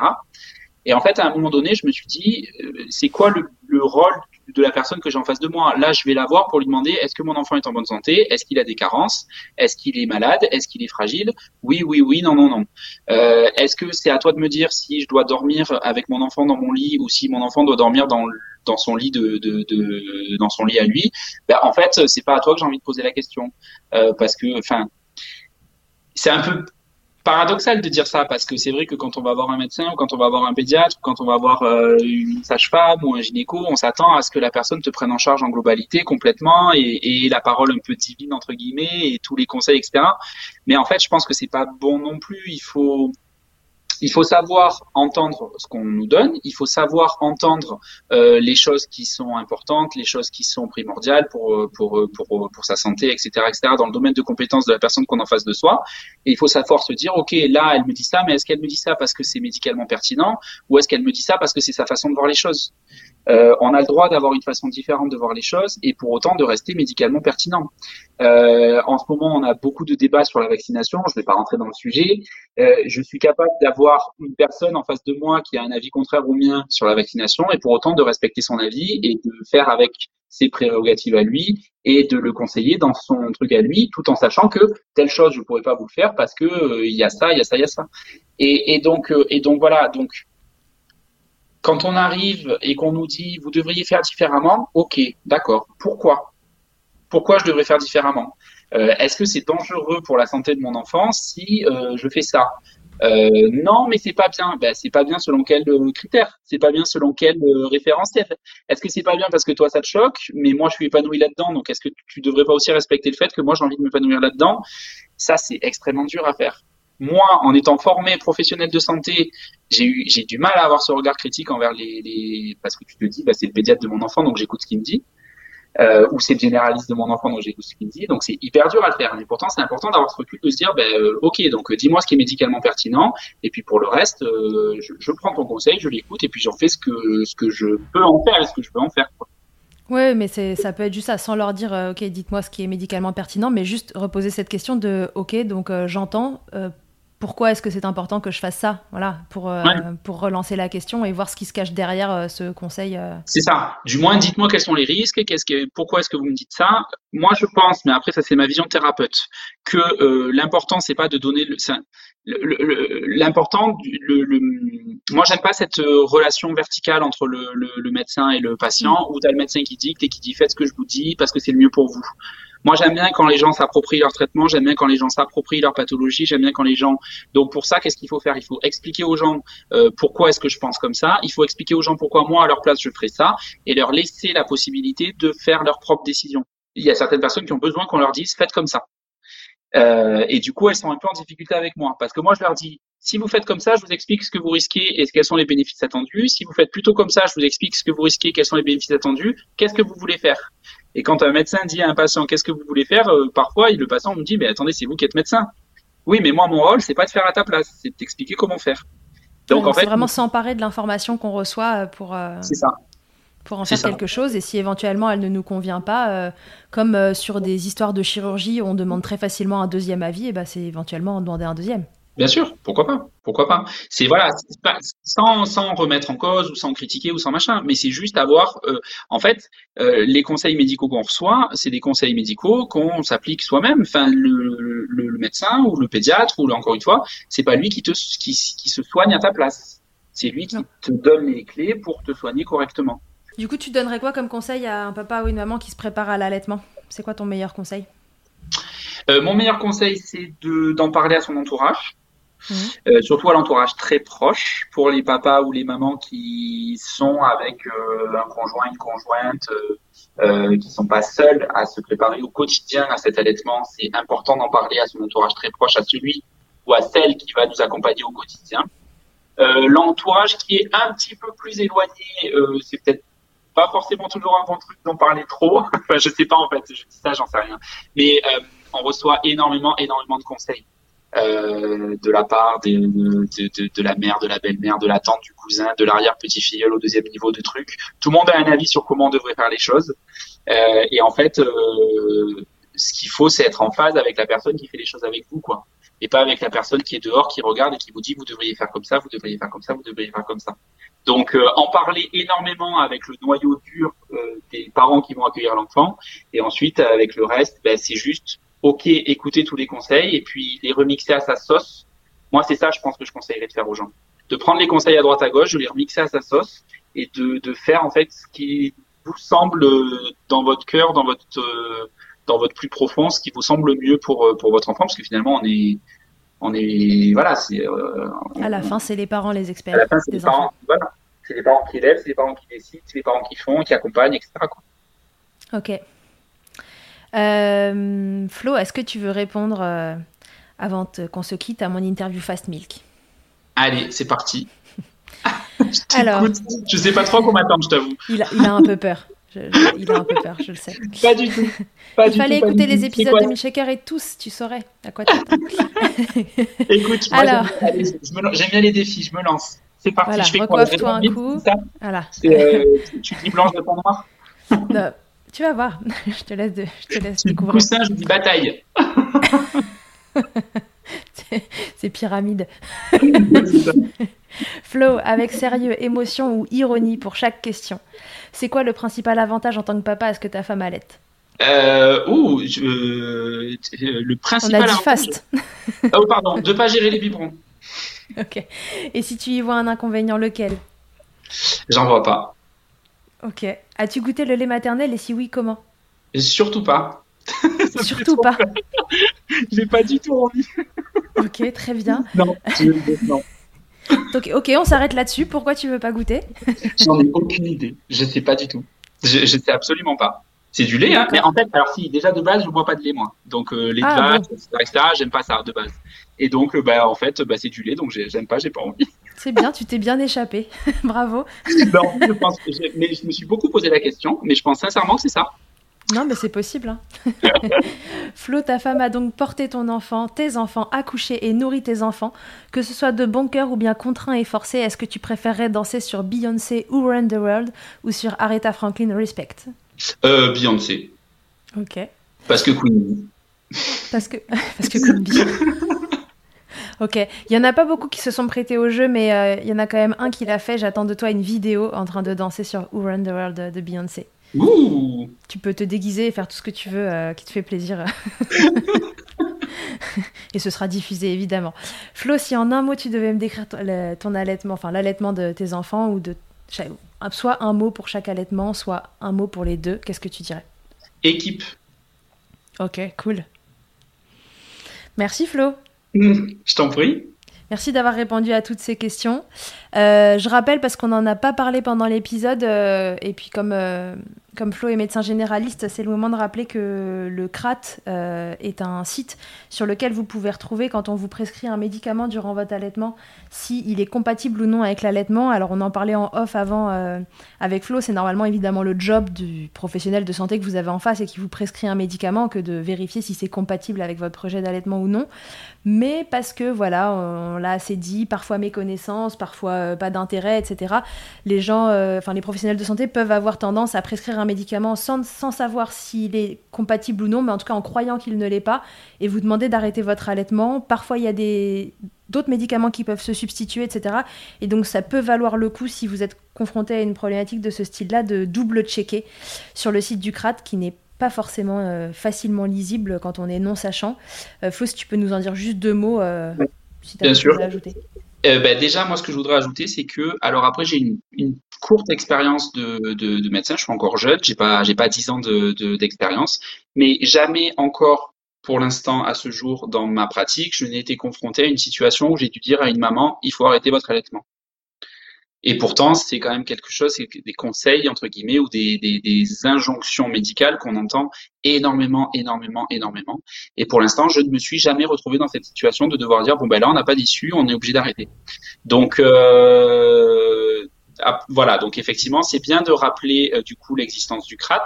Et en fait, à un moment donné, je me suis dit, c'est quoi le, le rôle de la personne que j'ai en face de moi? Là, je vais la voir pour lui demander est-ce que mon enfant est en bonne santé? Est-ce qu'il a des carences? Est-ce qu'il est malade? Est-ce qu'il est fragile? Oui, oui, oui, non, non, non. Euh, est-ce que c'est à toi de me dire si je dois dormir avec mon enfant dans mon lit ou si mon enfant doit dormir dans dans son lit de, de, de dans son lit à lui? Ben, en fait c'est pas à toi que j'ai envie de poser la question. Euh, parce que enfin c'est un peu paradoxal de dire ça parce que c'est vrai que quand on va voir un médecin ou quand on va voir un pédiatre ou quand on va voir euh, une sage-femme ou un gynéco, on s'attend à ce que la personne te prenne en charge en globalité complètement et, et, la parole un peu divine entre guillemets et tous les conseils etc. Mais en fait, je pense que c'est pas bon non plus. Il faut il faut savoir entendre ce qu'on nous donne, il faut savoir entendre euh, les choses qui sont importantes, les choses qui sont primordiales pour, euh, pour, euh, pour, pour, sa santé, etc., etc., dans le domaine de compétences de la personne qu'on en face de soi. Et il faut savoir se dire, OK, là, elle me dit ça, mais est-ce qu'elle me dit ça parce que c'est médicalement pertinent ou est-ce qu'elle me dit ça parce que c'est sa façon de voir les choses? Euh, on a le droit d'avoir une façon différente de voir les choses et pour autant de rester médicalement pertinent. Euh, en ce moment, on a beaucoup de débats sur la vaccination. Je ne vais pas rentrer dans le sujet. Euh, je suis capable d'avoir une personne en face de moi qui a un avis contraire au mien sur la vaccination et pour autant de respecter son avis et de faire avec ses prérogatives à lui et de le conseiller dans son truc à lui, tout en sachant que telle chose je pourrais pas vous le faire parce que euh, il y a ça, il y a ça, il y a ça. Et, et donc euh, et donc voilà. Donc quand on arrive et qu'on nous dit vous devriez faire différemment, ok, d'accord. Pourquoi? Pourquoi je devrais faire différemment? Euh, Est-ce que c'est dangereux pour la santé de mon enfant si je fais ça? Euh, non, mais c'est pas bien. Ben, c'est pas bien selon quel euh, critère C'est pas bien selon quel euh, référentiel Est-ce que c'est pas bien parce que toi ça te choque, mais moi je suis épanoui là-dedans, donc est-ce que tu devrais pas aussi respecter le fait que moi j'ai envie de m'épanouir là-dedans? Ça, c'est extrêmement dur à faire. Moi, en étant formé professionnel de santé, j'ai eu j'ai du mal à avoir ce regard critique envers les, parce que tu te dis, bah, c'est le pédiatre de mon enfant, donc j'écoute ce qu'il me dit euh, ou c'est le généraliste de mon enfant dont j'écoute ce qu'il dit. Donc c'est hyper dur à le faire. Mais pourtant, c'est important d'avoir ce recul de se dire, ben, euh, ok, donc euh, dis-moi ce qui est médicalement pertinent, et puis pour le reste, je, prends ton conseil, je l'écoute, et puis j'en fais ce que ce que je peux en faire et ce que je peux en faire. Quoi. Ouais, mais ça peut être juste ça, sans leur dire, ok, dites-moi ce qui est médicalement pertinent, mais juste reposer cette question de, ok, donc j'entends, pourquoi est-ce que c'est important que je fasse ça Voilà, pour, euh, pour relancer la question et voir ce qui se cache derrière euh, ce conseil. Euh. C'est ça. Du moins, dites-moi quels sont les risques, qu'est-ce que, pourquoi est-ce que vous me dites ça Moi, je pense, mais après, ça c'est ma vision de thérapeute, que l'important, c'est pas de donner le. L'important, le, le, moi, j'aime pas cette relation verticale entre le, le médecin et le patient, mm. où tu as le médecin qui dicte et qui dit faites ce que je vous dis parce que c'est le mieux pour vous. Moi, j'aime bien quand les gens s'approprient leur traitement, j'aime bien quand les gens s'approprient leur pathologie, j'aime bien quand les gens. Donc pour ça, qu'est-ce qu'il faut faire? Il faut expliquer aux gens euh, pourquoi est-ce que je pense comme ça. Il faut expliquer aux gens pourquoi moi, à leur place, je ferai ça, et leur laisser la possibilité de faire leur propre décision. Il y a certaines personnes qui ont besoin qu'on leur dise faites comme ça. Euh, et du coup, elles sont un peu en difficulté avec moi parce que moi, je leur dis si vous faites comme ça, je vous explique ce que vous risquez et quels sont les bénéfices attendus. Si vous faites plutôt comme ça, je vous explique ce que vous risquez, quels sont les bénéfices attendus. Qu'est-ce que vous voulez faire? Et quand un médecin dit à un patient qu'est-ce que vous voulez faire, euh, parfois le patient me dit mais attendez, c'est vous qui êtes médecin. Oui, mais moi mon rôle c'est pas de faire à ta place, c'est de t'expliquer comment faire. Donc en fait, c'est vraiment s'emparer de l'information qu'on reçoit euh, pour. c'est ça pour en faire quelque chose. Et si éventuellement elle ne nous convient pas, euh, comme euh, sur des histoires de chirurgie, on demande très facilement un deuxième avis, et ben c'est éventuellement demander un deuxième. Bien sûr, pourquoi pas, pourquoi pas. C'est voilà, sans, sans remettre en cause ou sans critiquer ou sans machin, mais c'est juste avoir, euh, en fait, les conseils médicaux qu'on reçoit, c'est des conseils médicaux qu'on s'applique soi-même. Enfin, le, le, médecin ou le pédiatre ou encore une fois, c'est pas lui qui te qui, qui se soigne à ta place. C'est lui qui te donne les clés pour te soigner correctement. Du coup, tu donnerais quoi comme conseil à un papa ou une maman qui se prépare à l'allaitement? C'est quoi ton meilleur conseil? Euh, Mon meilleur conseil, c'est d'en parler à son entourage. Euh, surtout à l'entourage très proche pour les papas ou les mamans qui sont avec euh, un conjoint, une conjointe, euh, qui sont pas seuls à se préparer au quotidien à cet allaitement. C'est important d'en parler à son entourage très proche, à celui ou à celle qui va nous accompagner au quotidien. L'entourage qui est un petit peu plus éloigné, c'est peut-être pas forcément toujours un bon truc d'en parler trop. enfin, je sais pas en fait, je dis ça, j'en sais rien. Mais euh, on reçoit énormément, énormément de conseils euh, de la part de, de, de, la mère, de la belle-mère, de la tante, du cousin, de l'arrière-petit-filleul au deuxième niveau de trucs. Tout le monde a un avis sur comment on devrait faire les choses. Euh, et en fait, euh, ce qu'il faut, c'est être en phase avec la personne qui fait les choses avec vous, quoi. Et pas avec la personne qui est dehors, qui regarde et qui vous dit vous devriez faire comme ça, vous devriez faire comme ça, vous devriez faire comme ça. Donc euh, en parler énormément avec le noyau dur euh, des parents qui vont accueillir l'enfant, et ensuite avec le reste, ben, c'est juste ok, écouter tous les conseils et puis les remixer à sa sauce. Moi, c'est ça, je pense que je conseillerais de faire aux gens, de prendre les conseils à droite à gauche, de les remixer à sa sauce et de, de faire en fait ce qui vous semble euh, dans votre cœur, dans votre dans votre plus profond, ce qui vous semble mieux pour pour votre enfant, parce que finalement on est on est voilà c'est euh, à la fin c'est les parents les experts à la fin c'est les parents voilà c'est les parents qui élèvent c'est les parents qui décident c'est les parents qui font qui accompagnent etc quoi. ok euh, Flo est-ce que tu veux répondre euh, avant qu'on se quitte à mon interview Fast Milk? Allez c'est parti. Je Alors, je sais pas trop comment m'attendre je t'avoue. il a, il a un peu peur. Il a un peu peur, je le sais. Pas du tout. il fallait écouter les épisodes de Milkshaker et tous, tu saurais à quoi Écoute, Alors... j'aime bien les défis, je me lance. C'est parti, Voilà, je fais quoi? recoiffe-toi un Je coup. ça? Voilà. C'est, euh, Tu dis blanche de noir? Non, tu vas voir. je te laisse, de- je te laisse découvrir. coussin, je dis bataille. C'est pyramide. Flo, avec sérieux, émotion ou ironie pour chaque question. C'est quoi le principal avantage en tant que papa à ce que ta femme allait? Euh, ouh, je- euh, le On principal. a dit avantage- fast. Oh, pardon, de pas gérer les biberons. ok. Et si tu y vois un inconvénient, lequel? J'en vois pas. Ok. As-tu goûté le lait maternel et si oui, comment? Et surtout pas. Surtout pas. J'ai pas du tout envie. Ok, très bien. Non, je- non. Donc, ok, on s'arrête là-dessus. Pourquoi tu veux pas goûter? J'en ai aucune idée. Je sais pas du tout. Je, sais absolument pas. C'est du lait, hein. Mais en fait, alors si, déjà de base, je bois pas de lait, moi. Donc, euh, lait de Ah, etc., etc., j'aime pas ça de base. Et donc, euh, bah, en fait, bah, c'est du lait, donc j'ai- j'aime pas, j'ai pas envie. C'est bien, tu t'es bien échappé. Bravo. Non, je pense, que mais je me suis beaucoup posé la question, mais je pense sincèrement que c'est ça. Non, mais c'est possible. hein. Flo, ta femme a donc porté ton enfant, tes enfants, accouché et nourri tes enfants. Que ce soit de bon cœur ou bien contraint et forcé, est-ce que tu préférerais danser sur Beyoncé ou Run the World ou sur Aretha Franklin Respect? Euh, Beyoncé. Ok. Parce que Queen. Parce que, parce que bien. Ok, il y en a pas beaucoup qui se sont prêtés au jeu, mais euh, il y en a quand même un qui l'a fait. J'attends de toi une vidéo en train de danser sur Who Run the World de, Beyoncé. Ouh Tu peux te déguiser et faire tout ce que tu veux euh, qui te fait plaisir. et ce sera diffusé évidemment. Flo, si en un mot tu devais me décrire ton, le- ton allaitement, enfin l'allaitement de tes enfants ou de soit un mot pour chaque allaitement, soit un mot pour les deux, qu'est-ce que tu dirais? Équipe. Ok, cool. Merci Flo. Je t'en prie. Merci d'avoir répondu à toutes ces questions. Euh, je rappelle, parce qu'on n'en a pas parlé pendant l'épisode, euh, et puis comme, euh, comme Flo est médecin généraliste, c'est le moment de rappeler que le CRAT euh, est un site sur lequel vous pouvez retrouver quand on vous prescrit un médicament durant votre allaitement, s'il est compatible ou non avec l'allaitement. Alors on en parlait en off avant euh, avec Flo, c'est normalement évidemment le job du professionnel de santé que vous avez en face et qui vous prescrit un médicament que de vérifier si c'est compatible avec votre projet d'allaitement ou non mais parce que voilà, on l'a assez dit, parfois méconnaissance, parfois euh, pas d'intérêt, etc. Les gens, enfin les professionnels de santé peuvent avoir tendance à prescrire un médicament sans, sans savoir s'il est compatible ou non, mais en tout cas en croyant qu'il ne l'est pas, et vous demander d'arrêter votre allaitement. Parfois il y a des d'autres médicaments qui peuvent se substituer, etc. Et donc ça peut valoir le coup si vous êtes confronté à une problématique de ce style-là de double checker sur le site du CRAT qui n'est pas forcément euh, facilement lisible quand on est non sachant. Euh, tu peux nous en dire juste deux mots, euh, si tu Bien as sûr. à ajouter. Euh, ben, déjà, moi, ce que je voudrais ajouter, c'est que, alors après, j'ai une, une courte expérience de, de, de médecin. Je suis encore jeune, j'ai pas, j'ai pas 10 ans de, de- d'expérience, mais jamais encore, pour l'instant, à ce jour, dans ma pratique, je n'ai été confronté à une situation où j'ai dû dire à une maman, il faut arrêter votre allaitement. Et pourtant, c'est quand même quelque chose, c'est des conseils, entre guillemets, ou des, des, des injonctions médicales qu'on entend énormément, énormément, énormément. Et pour l'instant, je ne me suis jamais retrouvé dans cette situation de devoir dire, bon, ben là, on n'a pas d'issue, on est obligé d'arrêter. Donc, euh, voilà. Donc, effectivement, c'est bien de rappeler, euh, du coup, l'existence du CRAT.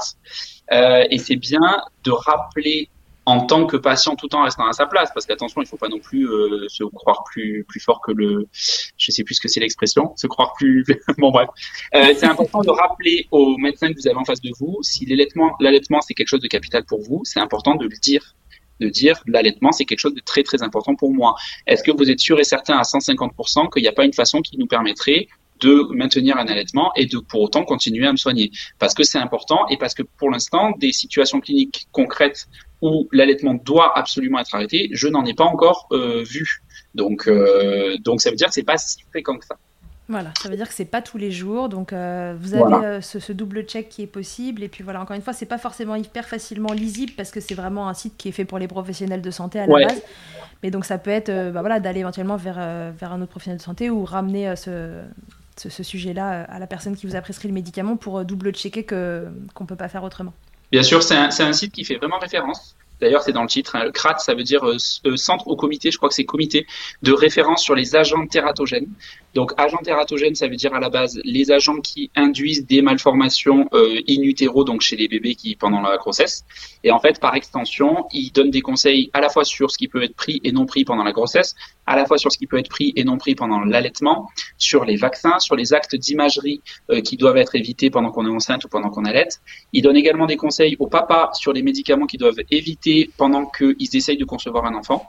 Euh, et c'est bien de rappeler en tant que patient tout en restant à sa place, parce qu'attention, il faut pas non plus euh, se croire plus plus fort que le, je sais plus ce que c'est l'expression, se croire plus, bon bref. Euh, c'est important de rappeler aux médecins que vous avez en face de vous, si l'allaitement, l'allaitement c'est quelque chose de capital pour vous, c'est important de le dire, de dire l'allaitement c'est quelque chose de très très important pour moi. Est-ce que vous êtes sûr et certain à 150% qu'il n'y a pas une façon qui nous permettrait de maintenir un allaitement et de pour autant continuer à me soigner parce que c'est important et parce que pour l'instant des situations cliniques concrètes où l'allaitement doit absolument être arrêté, je n'en ai pas encore euh, vu. Donc, euh, donc ça veut dire que c'est pas si fréquent que ça. Voilà, ça veut dire que c'est pas tous les jours, donc euh, vous avez Voilà. euh, ce, ce double check qui est possible. Et puis voilà, encore une fois, c'est pas forcément hyper facilement lisible parce que c'est vraiment un site qui est fait pour les professionnels de santé à la Ouais. base. Mais donc ça peut être euh, bah voilà, d'aller éventuellement vers, vers un autre professionnel de santé ou ramener ce, ce, sujet-là euh, à la personne qui vous a prescrit le médicament pour euh, double checker que qu'on peut pas faire autrement. Bien sûr, c'est un site qui fait vraiment référence. D'ailleurs, c'est dans le titre. Hein. CRAT, ça veut dire centre au comité. Je crois que c'est comité de référence sur les agents tératogènes. Donc, agents tératogènes, ça veut dire à la base les agents qui induisent des malformations in utero, donc chez les bébés qui pendant la grossesse. Et en fait, par extension, ils donnent des conseils à la fois sur ce qui peut être pris et non pris pendant la grossesse, à la fois sur ce qui peut être pris et non pris pendant l'allaitement, sur les vaccins, sur les actes d'imagerie qui doivent être évités pendant qu'on est enceinte ou pendant qu'on allait. Ils donnent également des conseils aux papas sur les médicaments qu'ils doivent éviter pendant qu'ils essayent de concevoir un enfant.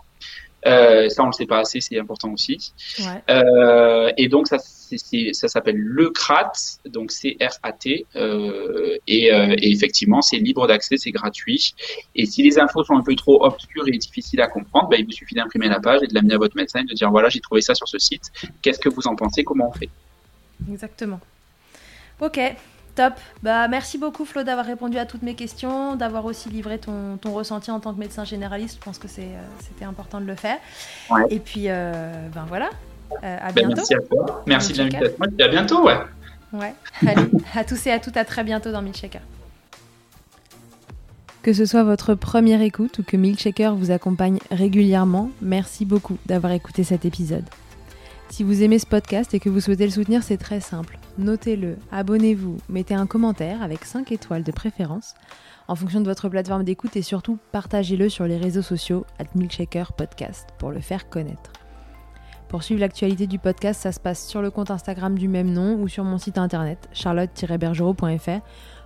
Euh, ça, on le sait pas assez, c'est important aussi. Ouais. Euh, et donc, ça, ça s'appelle le CRAT, donc C-R-A-T. Euh, et, et, effectivement, c'est libre d'accès, c'est gratuit. Et si les infos sont un peu trop obscures et difficiles à comprendre, bah, il vous suffit d'imprimer la page et de l'amener à votre médecin et de dire voilà, j'ai trouvé ça sur ce site. Qu'est-ce que vous en pensez? Comment on fait? Exactement. Ok, Top. Bah, merci beaucoup Flo d'avoir répondu à toutes mes questions, d'avoir aussi livré ton, ton, ressenti en tant que médecin généraliste. Je pense que euh, c'était important de le faire. Ouais. Et puis, euh, ben voilà. Euh, à Ben, bientôt. merci à toi. Merci de l'invitation. Et à bientôt, ouais. Ouais. Allez, à tous et à toutes, à très bientôt dans Milkshaker. Que ce soit votre première écoute ou que Milkshaker vous accompagne régulièrement, merci beaucoup d'avoir écouté cet épisode. Si vous aimez ce podcast et que vous souhaitez le soutenir, c'est très simple. Notez-le, abonnez-vous, mettez un commentaire avec 5 étoiles de préférence en fonction de votre plateforme d'écoute et surtout partagez-le sur les réseaux sociaux at Milkshaker Podcast pour le faire connaître. Pour suivre l'actualité du podcast, ça se passe sur le compte Instagram du même nom ou sur mon site internet charlotte-bergerot.fr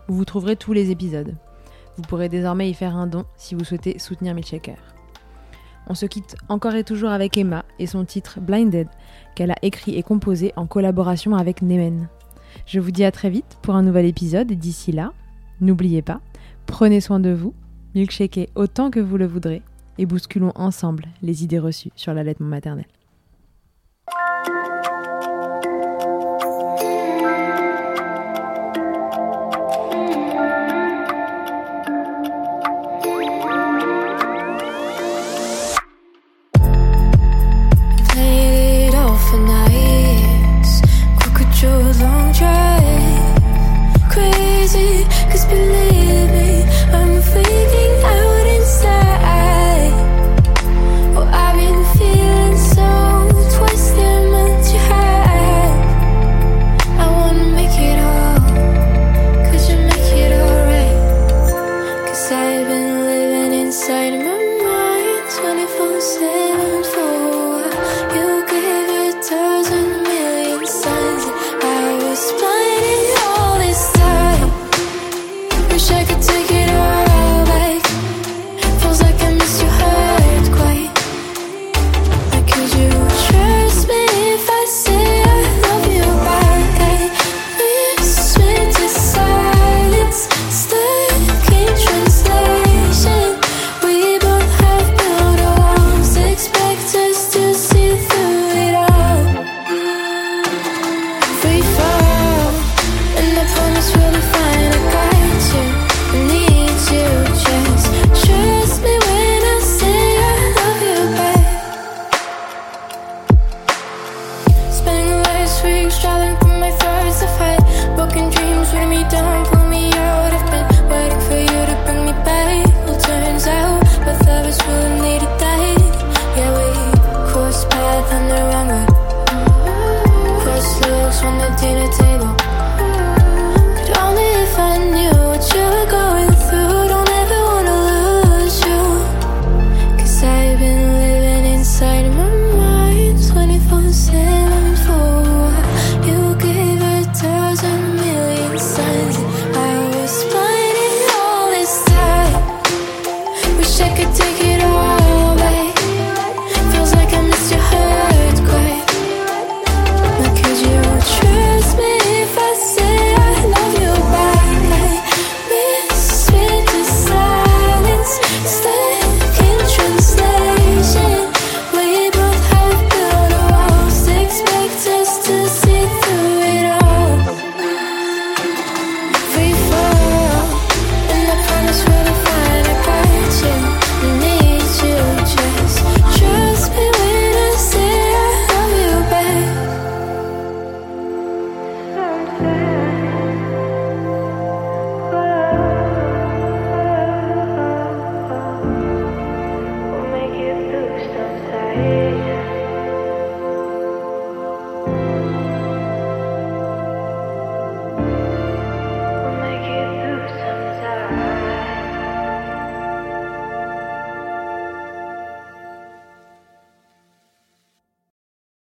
où vous trouverez tous les épisodes. Vous pourrez désormais y faire un don si vous souhaitez soutenir Milkshaker. On se quitte encore et toujours avec Emma et son titre Blinded qu'elle a écrit et composé en collaboration avec Nemen. Je vous dis à très vite pour un nouvel épisode et d'ici là, n'oubliez pas, prenez soin de vous, milkshakez autant que vous le voudrez et bousculons ensemble les idées reçues sur l'allaitement maternel.